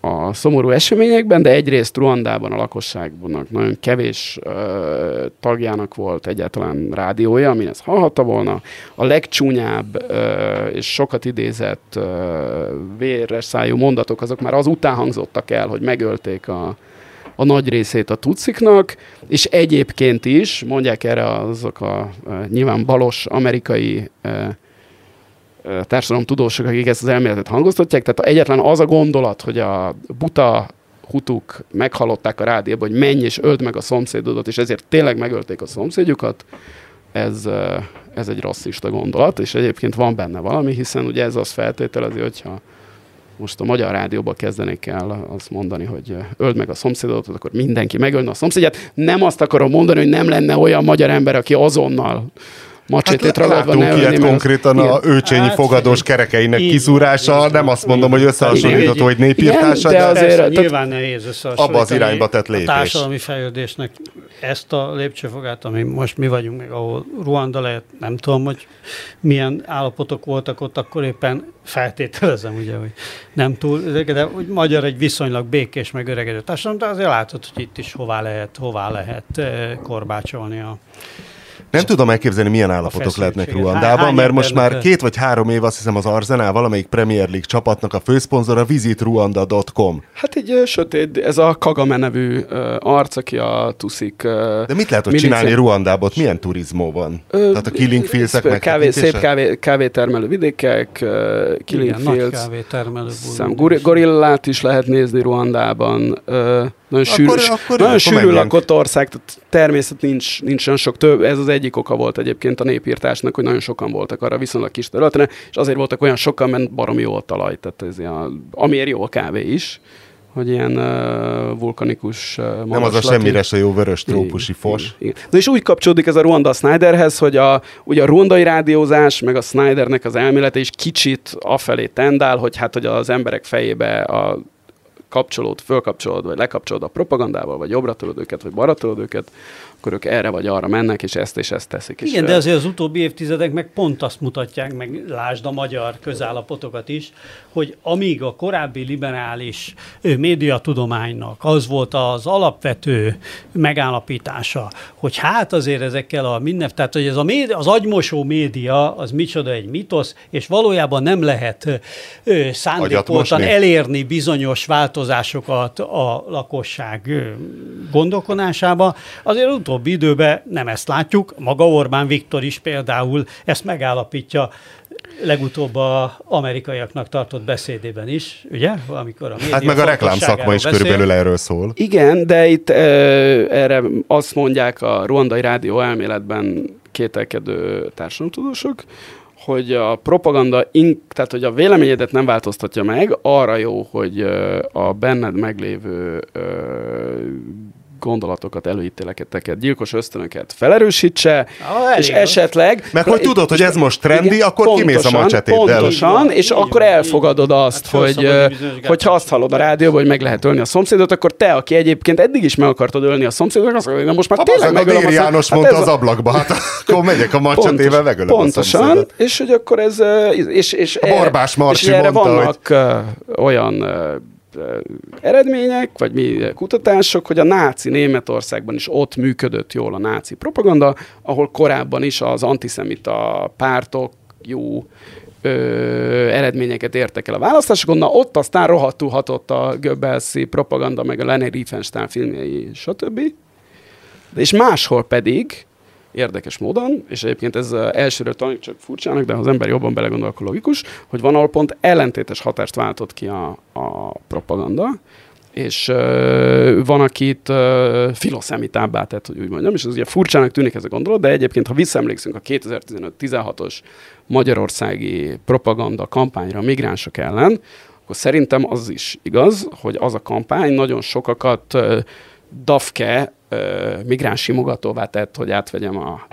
a szomorú eseményekben, de egyrészt Ruandában a lakosságnak nagyon kevés ö, tagjának volt egyáltalán rádiója, amin ez hallhatta volna. A legcsúnyább ö, és sokat idézett ö, véres szájú mondatok, azok már azután hangzottak el, hogy megölték a, a nagy részét a tuciknak, és egyébként is, mondják erre azok a, a nyilván balos amerikai ö, társadalomtudósok, akik ezt az elméletet hangoztatják, tehát egyetlen az a gondolat, hogy a buta hutuk meghallották a rádióban, hogy menj és öld meg a szomszédodat, és ezért tényleg megölték a szomszédjukat, ez, ez egy rasszista gondolat, és egyébként van benne valami, hiszen ugye ez azt feltételezi, hogyha most a magyar rádióban kezdenék el azt mondani, hogy öld meg a szomszédodat, akkor mindenki megölne a szomszédját. Nem azt akarom mondani, hogy nem lenne olyan magyar ember, aki azonnal macsétét hát, ragadva láttunk ilyet mert- konkrétan Igen. a őcsényi Hát, fogadós kerekeinek így kiszúrása, van, nem azt mondom, hogy így összehasonlítható, hogy népírtása, de de, azért- Persze, nyilván nehéz összehasonlítani. Abba az irányba tett lépés. A társadalmi fejlődésnek ezt a lépcsőfokát, ami most mi vagyunk, meg ahol Ruanda lehet, nem tudom, hogy milyen állapotok voltak ott, akkor éppen feltételezem, ugye, hogy nem túl, de hogy magyar egy viszonylag békés, meg öregedő társadalom, de azért látod, hogy itt is hová lehet, hová lehet eh, korbácsolni a nem tudom elképzelni, milyen állapotok lehetnek Ruandában, hány mert most már két vagy három év, azt hiszem az Arsenal, valamelyik Premier League csapatnak a főszponzora visitruanda.com. Hát egy ö, sötét, ez a Kagame nevű ö, arc, aki a tuszik ö, De mit lehet ott csinálni Ruandában? Ott milyen turizmó van? Ö, Tehát a Killing Fields-ek szép kávé, szép kávé, kávétermelő vidékek, ö, Killing igen, nagy Fields, kávétermelő. Gorillát is lehet nézni Ruandában. Ö, nagyon sűrű, Akkor- akkor nagyon akkor sűrű menjünk. lakott ország, tehát természet nincs, nincs olyan sok több. Ez az egyik oka volt egyébként a népírtásnak, hogy nagyon sokan voltak arra viszonylag kis területre, és azért voltak olyan sokan, mert baromi jó a talaj. Tehát ez ilyen, amiért jó a kávé is, hogy ilyen uh, vulkanikus uh, Nem az a semmire se jó vörös trópusi igen, fos. igen. Na és úgy kapcsolódik ez a Ruanda Snyderhez, hogy a, ugye a ruandai rádiózás, meg a Snydernek az elmélete is kicsit afelé tendál, hogy hát hogy az emberek fejébe a kapcsolód, fölkapcsolod, vagy lekapcsolod a propagandával, vagy jobbra tolod őket, vagy balra tolod őket, akkor ők erre vagy arra mennek, és ezt és ezt teszik. Igen, és, de azért az utóbbi évtizedek meg pont azt mutatják, meg lásd a magyar közállapotokat is, hogy amíg a korábbi liberális médiatudománynak az volt az alapvető megállapítása, hogy hát azért ezekkel a minden, tehát hogy ez a média, az agymosó média, az micsoda egy mitosz, és valójában nem lehet ö, szándékoltan elérni bizonyos változásokat a lakosság gondolkodásába. Azért az utóbbi időben nem ezt látjuk. Maga Orbán Viktor is például ezt megállapítja legutóbb a amerikaiaknak tartott beszédében is, ugye? Amikor a Hát meg a reklámszakma is beszél. körülbelül erről szól. Igen, de itt e, erre azt mondják a ruandai rádió elméletben kételkedő társadalomtudósok, hogy a propaganda, in, tehát hogy a véleményedet nem változtatja meg, arra jó, hogy a benned meglévő gondolatokat, előítéleteket, gyilkos ösztönöket felerősítse, Ah, és esetleg... Meg hogy tudod, hogy ez most trendi, Igen, akkor kimész a pontosan, macsetéddel. Pontosan, és akkor elfogadod azt, Hát hogy hogyha azt hallod a rádióban, hogy meg lehet ölni a szomszédot, akkor te, aki egyébként eddig is meg akartad ölni a szomszédot, azt mondod, hogy most már Ha tényleg a megölöm szom- János Hát mondta az a- ablakba, hát akkor megyek a [LAUGHS] macsetével, megölöm a Pontosan, szomszédot. és hogy akkor ez, és, és, A Borbás Marcsi és erre mondta, vannak ö, olyan eredmények, vagy mi kutatások, hogy a náci Németországban is ott működött jól a náci propaganda, ahol korábban is az antiszemita pártok jó ö, eredményeket értek el a választásokon, na ott aztán rohadtul hatott a Goebbelsi propaganda, meg a Leni Riefenstahl filmjei, stb. De és máshol pedig, érdekes módon, és egyébként ez ö, elsőről tanuljuk csak furcsának, de ha az ember jobban belegondol, akkor logikus, hogy van, ahol pont ellentétes hatást váltott ki a, a propaganda, és ö, van, akit ö, filoszemitábbá tett, hogy úgy mondjam, és ez ugye furcsának tűnik ez a gondolat, de egyébként, ha visszaemlékszünk a 2015-16-os magyarországi propaganda kampányra migránsok ellen, akkor szerintem az is igaz, hogy az a kampány nagyon sokakat dafke migráns simogatóvá tett, hogy átvegyem a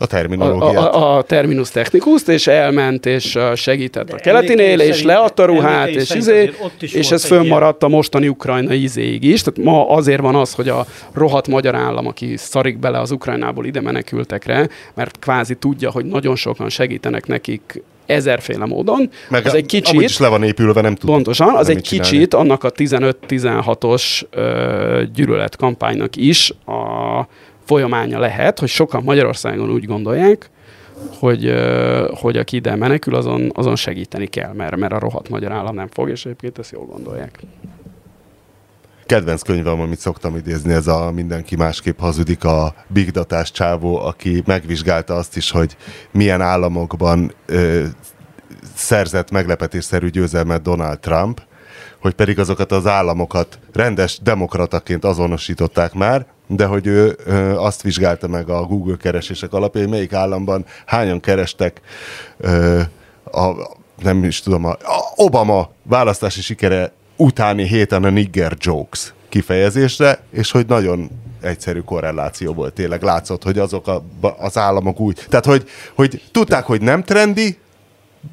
A a, terminológiát. a, a terminus technicust, és elment, és segített De a keletinél, és leadta a ruhát, és, izé, és ez fönnmaradt a mostani ukrajnai izéig is. Tehát ma azért van az, hogy a rohadt magyar állam, aki szarik bele az Ukrajnából ide menekültekre, mert kvázi tudja, hogy nagyon sokan segítenek nekik ezerféle módon. Meg az egy kicsit, amúgy is le van épülve, nem tud. Pontosan, az egy mit csinálni. kicsit annak a 15-16-os ö, gyűlöletkampánynak is a folyamánya lehet, hogy sokan Magyarországon úgy gondolják, hogy, ö, hogy aki ide menekül, azon, azon segíteni kell, mert, mert a rohadt magyar állam nem fog, és egyébként ezt jól gondolják. Kedvenc könyvem, amit szoktam idézni, ez a Mindenki másképp hazudik, a Big Datás csávó, aki megvizsgálta azt is, hogy milyen államokban ö, szerzett meglepetésszerű győzelmet Donald Trump, hogy pedig azokat az államokat rendes demokrataként azonosították már, de hogy ő ö, azt vizsgálta meg a Google keresések alapján, hogy melyik államban hányan kerestek ö, a, nem is tudom, a, Obama választási sikere utáni héten a nigger jokes kifejezésre, és hogy nagyon egyszerű korreláció volt tényleg. Látszott, hogy azok a, az államok úgy, tehát hogy, hogy tudták, hogy nem trendi,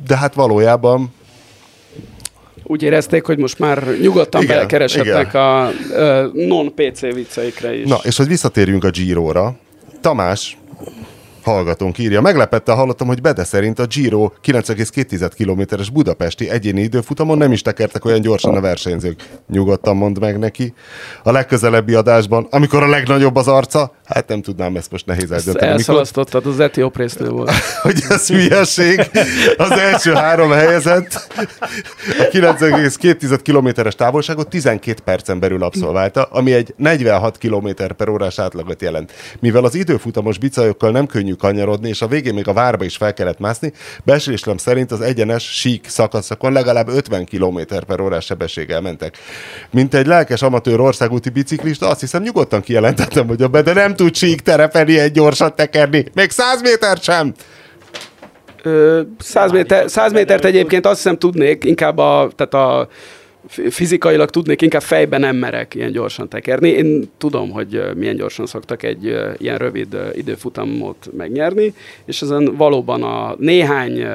de hát valójában Úgy érezték, hogy most már nyugodtan Igen, belekereshetnek igen. a non-PC vicceikre is. Na, és hogy visszatérjünk a Giro-ra, Tamás hallgatónk írja, meglepette, hallottam, hogy Bede szerint a Giro 9,2 kilométeres budapesti egyéni időfutamon nem is tekertek olyan gyorsan a versenyzők. Nyugodtan mond meg neki. A legközelebbi adásban, amikor a legnagyobb az arca, hát nem tudnám ezt most nehéz eldönteni. Elszalasztottad, az etióp résznél volt. [LAUGHS] hogy ez hülyeség. Az első három helyezett a 9,2 kilométeres távolságot 12 percen belül abszolválta, ami egy 46 km per órás átlagot jelent. Mivel az időfutamos bicajokkal nem könnyű kanyarodni, és a végén még a várba is fel kellett mászni, becslésem szerint az egyenes sík szakaszokon legalább 50 km per órás sebességgel mentek. Mint egy lelkes amatőr országúti biciklista, azt hiszem nyugodtan kijelentettem, hogy a Bede nem tud sík terepen ilyen gyorsan tekerni. Még 100 métert sem! Ö, 100, méter, 100 métert egyébként azt hiszem tudnék, inkább a, tehát a fizikailag tudnék, inkább fejben nem merek ilyen gyorsan tekerni. Én tudom, hogy milyen gyorsan szoktak egy ilyen rövid időfutamot megnyerni, és ezen valóban a néhány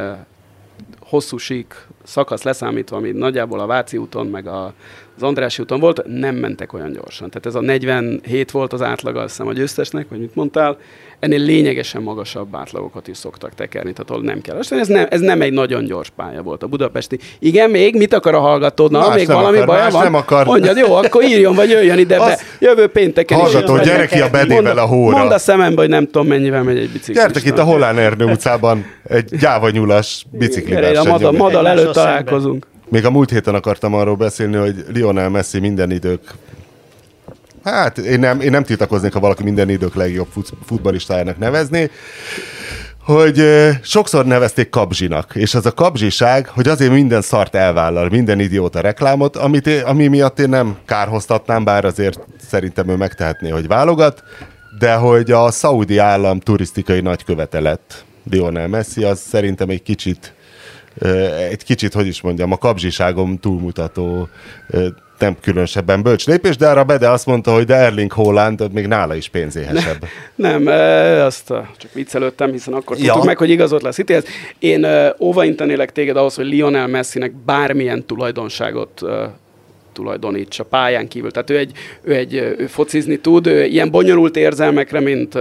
hosszú sík szakasz leszámítva, ami nagyjából a Váci úton, meg a, az Andrássy úton volt, nem mentek olyan gyorsan. Tehát ez a 47 volt az átlag, azt hiszem a győztesnek, vagy mit mondtál, ennél lényegesen magasabb átlagokat is szoktak tekerni, tehát ahol nem kell. Aztán Ez nem, ez nem egy nagyon gyors pálya volt a budapesti. Igen, még mit akar a hallgató? Na, Más még nem valami akar, baja más van? nem akar. Mondjad, jó, akkor írjon, vagy jöjjön ide be. Jövő pénteken is. Hallgató, jöjjön. gyere ki a bedével a hóra. Mondd a szemembe, hogy nem tudom, mennyivel megy egy biciklista. Gyertek itt a Hollán Ernő utcában egy gyávanyulas bicikli Gyere ide, a Madal. Madal előtt találkozunk. Még a múlt héten akartam arról beszélni, hogy Lionel Messi minden idők Hát én nem, én nem tiltakoznék, ha valaki minden idők legjobb fut, futballistájának nevezni, hogy sokszor nevezték kabzsinak, és az a kabzsiság, hogy azért minden szart elvállal, minden idióta reklámot, amit én, ami miatt én nem kárhoztatnám, bár azért szerintem ő megtehetné, hogy válogat, de hogy a szaudi állam turisztikai nagykövete lett Lionel Messi, az szerintem egy kicsit egy kicsit, hogy is mondjam, a kapzsiságom túlmutató, nem különösebben bölcs lépés, de arra Bede azt mondta, hogy de Erling Haaland még nála is pénzéhesebb. Nem, e, azt csak viccelődtem, hiszen akkor Ja. tudtuk meg, hogy igazolt lesz Cityhez. Én óvaintenélek téged ahhoz, hogy Lionel Messinek bármilyen tulajdonságot tulajdoníts a pályán kívül. Tehát ő egy, ő egy ő focizni tud, ő ilyen bonyolult érzelmekre, mint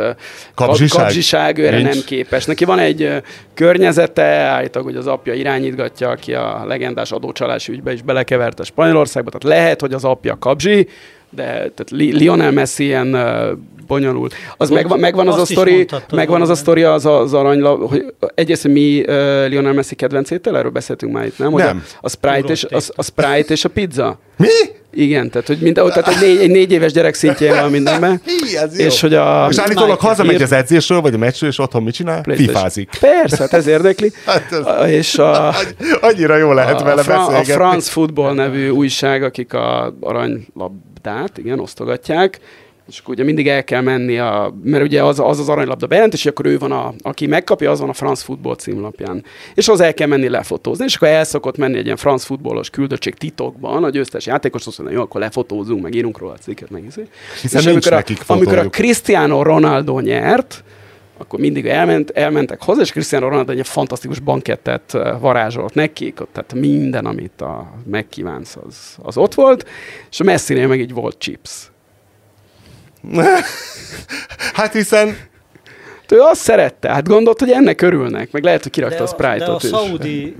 Kapzsiság? kapzsiság ő erre Nincs. nem képes. Neki van egy környezete, állítólag, hogy az apja irányítgatja, aki a legendás adócsalási ügybe is belekeverte Spanyolországba, tehát lehet, hogy az apja kapzsi, de tehát Li- Lionel Messi ilyen bonyolult. Az Ott megvan, megvan az a sztori, megvan az a sztori az, az aranyla, hogy egyrészt mi uh, Lionel Messi kedvencétől, erről beszéltünk már itt, nem? Hogy Nem. A, a, Sprite és, a, a Sprite és a pizza. Mi? Igen, tehát, hogy minden, tehát egy, négy, egy négy éves gyerek szintjén van mindenben. [LAUGHS] Hi, ez jó. És hogy a... És állítólag hazamegy az edzésről, vagy a meccsről, és otthon mit csinál? Fifázik. Persze, hát ez érdekli. [LAUGHS] Hát ez- A- És a, [LAUGHS] Annyi- Annyira jó lehet a, vele Fra- a beszélgetni. France Football nevű újság, akik a aranylabdát, igen, osztogatják, és akkor ugye mindig el kell menni, a, mert ugye az az, az aranylabda bejelentés, és akkor ő van, a, aki megkapja, az van a France Football címlapján. És az el kell menni lefotózni, és akkor el szokott menni egy ilyen France Footballos küldöttség titokban, a győztes játékos azt mondja, jó, akkor lefotózunk, meg írunk róla a cikket, meg. Hiszen és amikor a, amikor a. Cristiano Ronaldo nyert, akkor mindig elment, elmentek hozzá, és Cristiano Ronaldo egy fantasztikus bankettet varázsolt nekik, ott, tehát minden, amit a megkívánsz, az, az ott volt, és a Messinél meg így volt chips. [LAUGHS] Hát hiszen Ő azt szerette, hát gondolt, hogy ennek örülnek, meg lehet, hogy kirakta De a a, de a, Sprite-ot szaudi,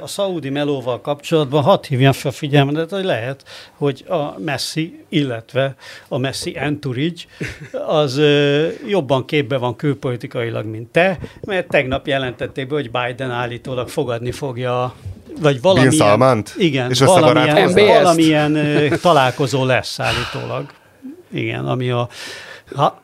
a szaudi melóval kapcsolatban hadd hívjam fel a figyelmet, hogy lehet, hogy a Messi, illetve a Messi entourage az ö, jobban képbe van külpolitikailag, mint te, mert tegnap jelentették be, hogy Biden állítólag fogadni fogja vagy valamilyen, Salmant? igen, És valamilyen, valamilyen találkozó lesz állítólag. Igen, ami a ha,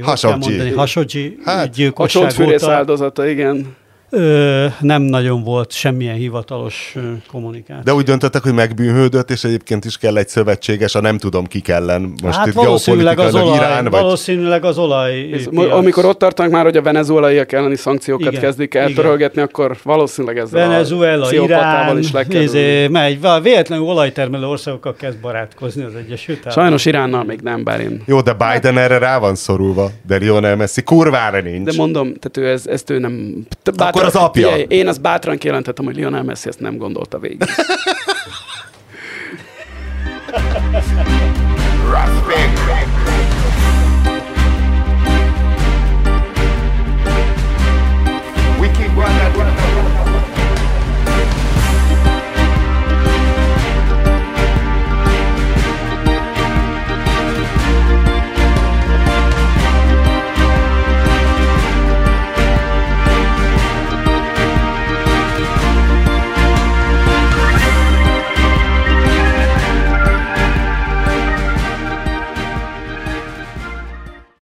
Hogy kell Khashoggi. mondani, Khashoggi Hát, A gyilkosság csontfűrész óta áldozata, igen. Ö, nem nagyon volt semmilyen hivatalos ö, kommunikáció. De úgy döntöttek, hogy megbűnhődött, és egyébként is kell egy szövetséges, a nem tudom kik ellen. Most hát itt valószínűleg az, olaj, Irán, vagy valószínűleg az olaj. Ez, piac. amikor ott tartanak már, hogy a venezuelaiak elleni szankciókat Igen, kezdik el igen. törölgetni, akkor valószínűleg ezzel Venezuela, a Irán, is le kell ülni. izé, megy, véletlenül olajtermelő országokkal kezd barátkozni az Egyesült Államok. Sajnos Iránnal még nem, bár én. Jó, de Biden erre rá van szorulva, de Lionel Messi kurvára nincs. De mondom, tehát ő ez, ezt ő nem... te Akkor az apja. Figyelj, én azt bátran kijelentettem, hogy Lionel Messi ezt nem gondolta végig. [LAUGHS]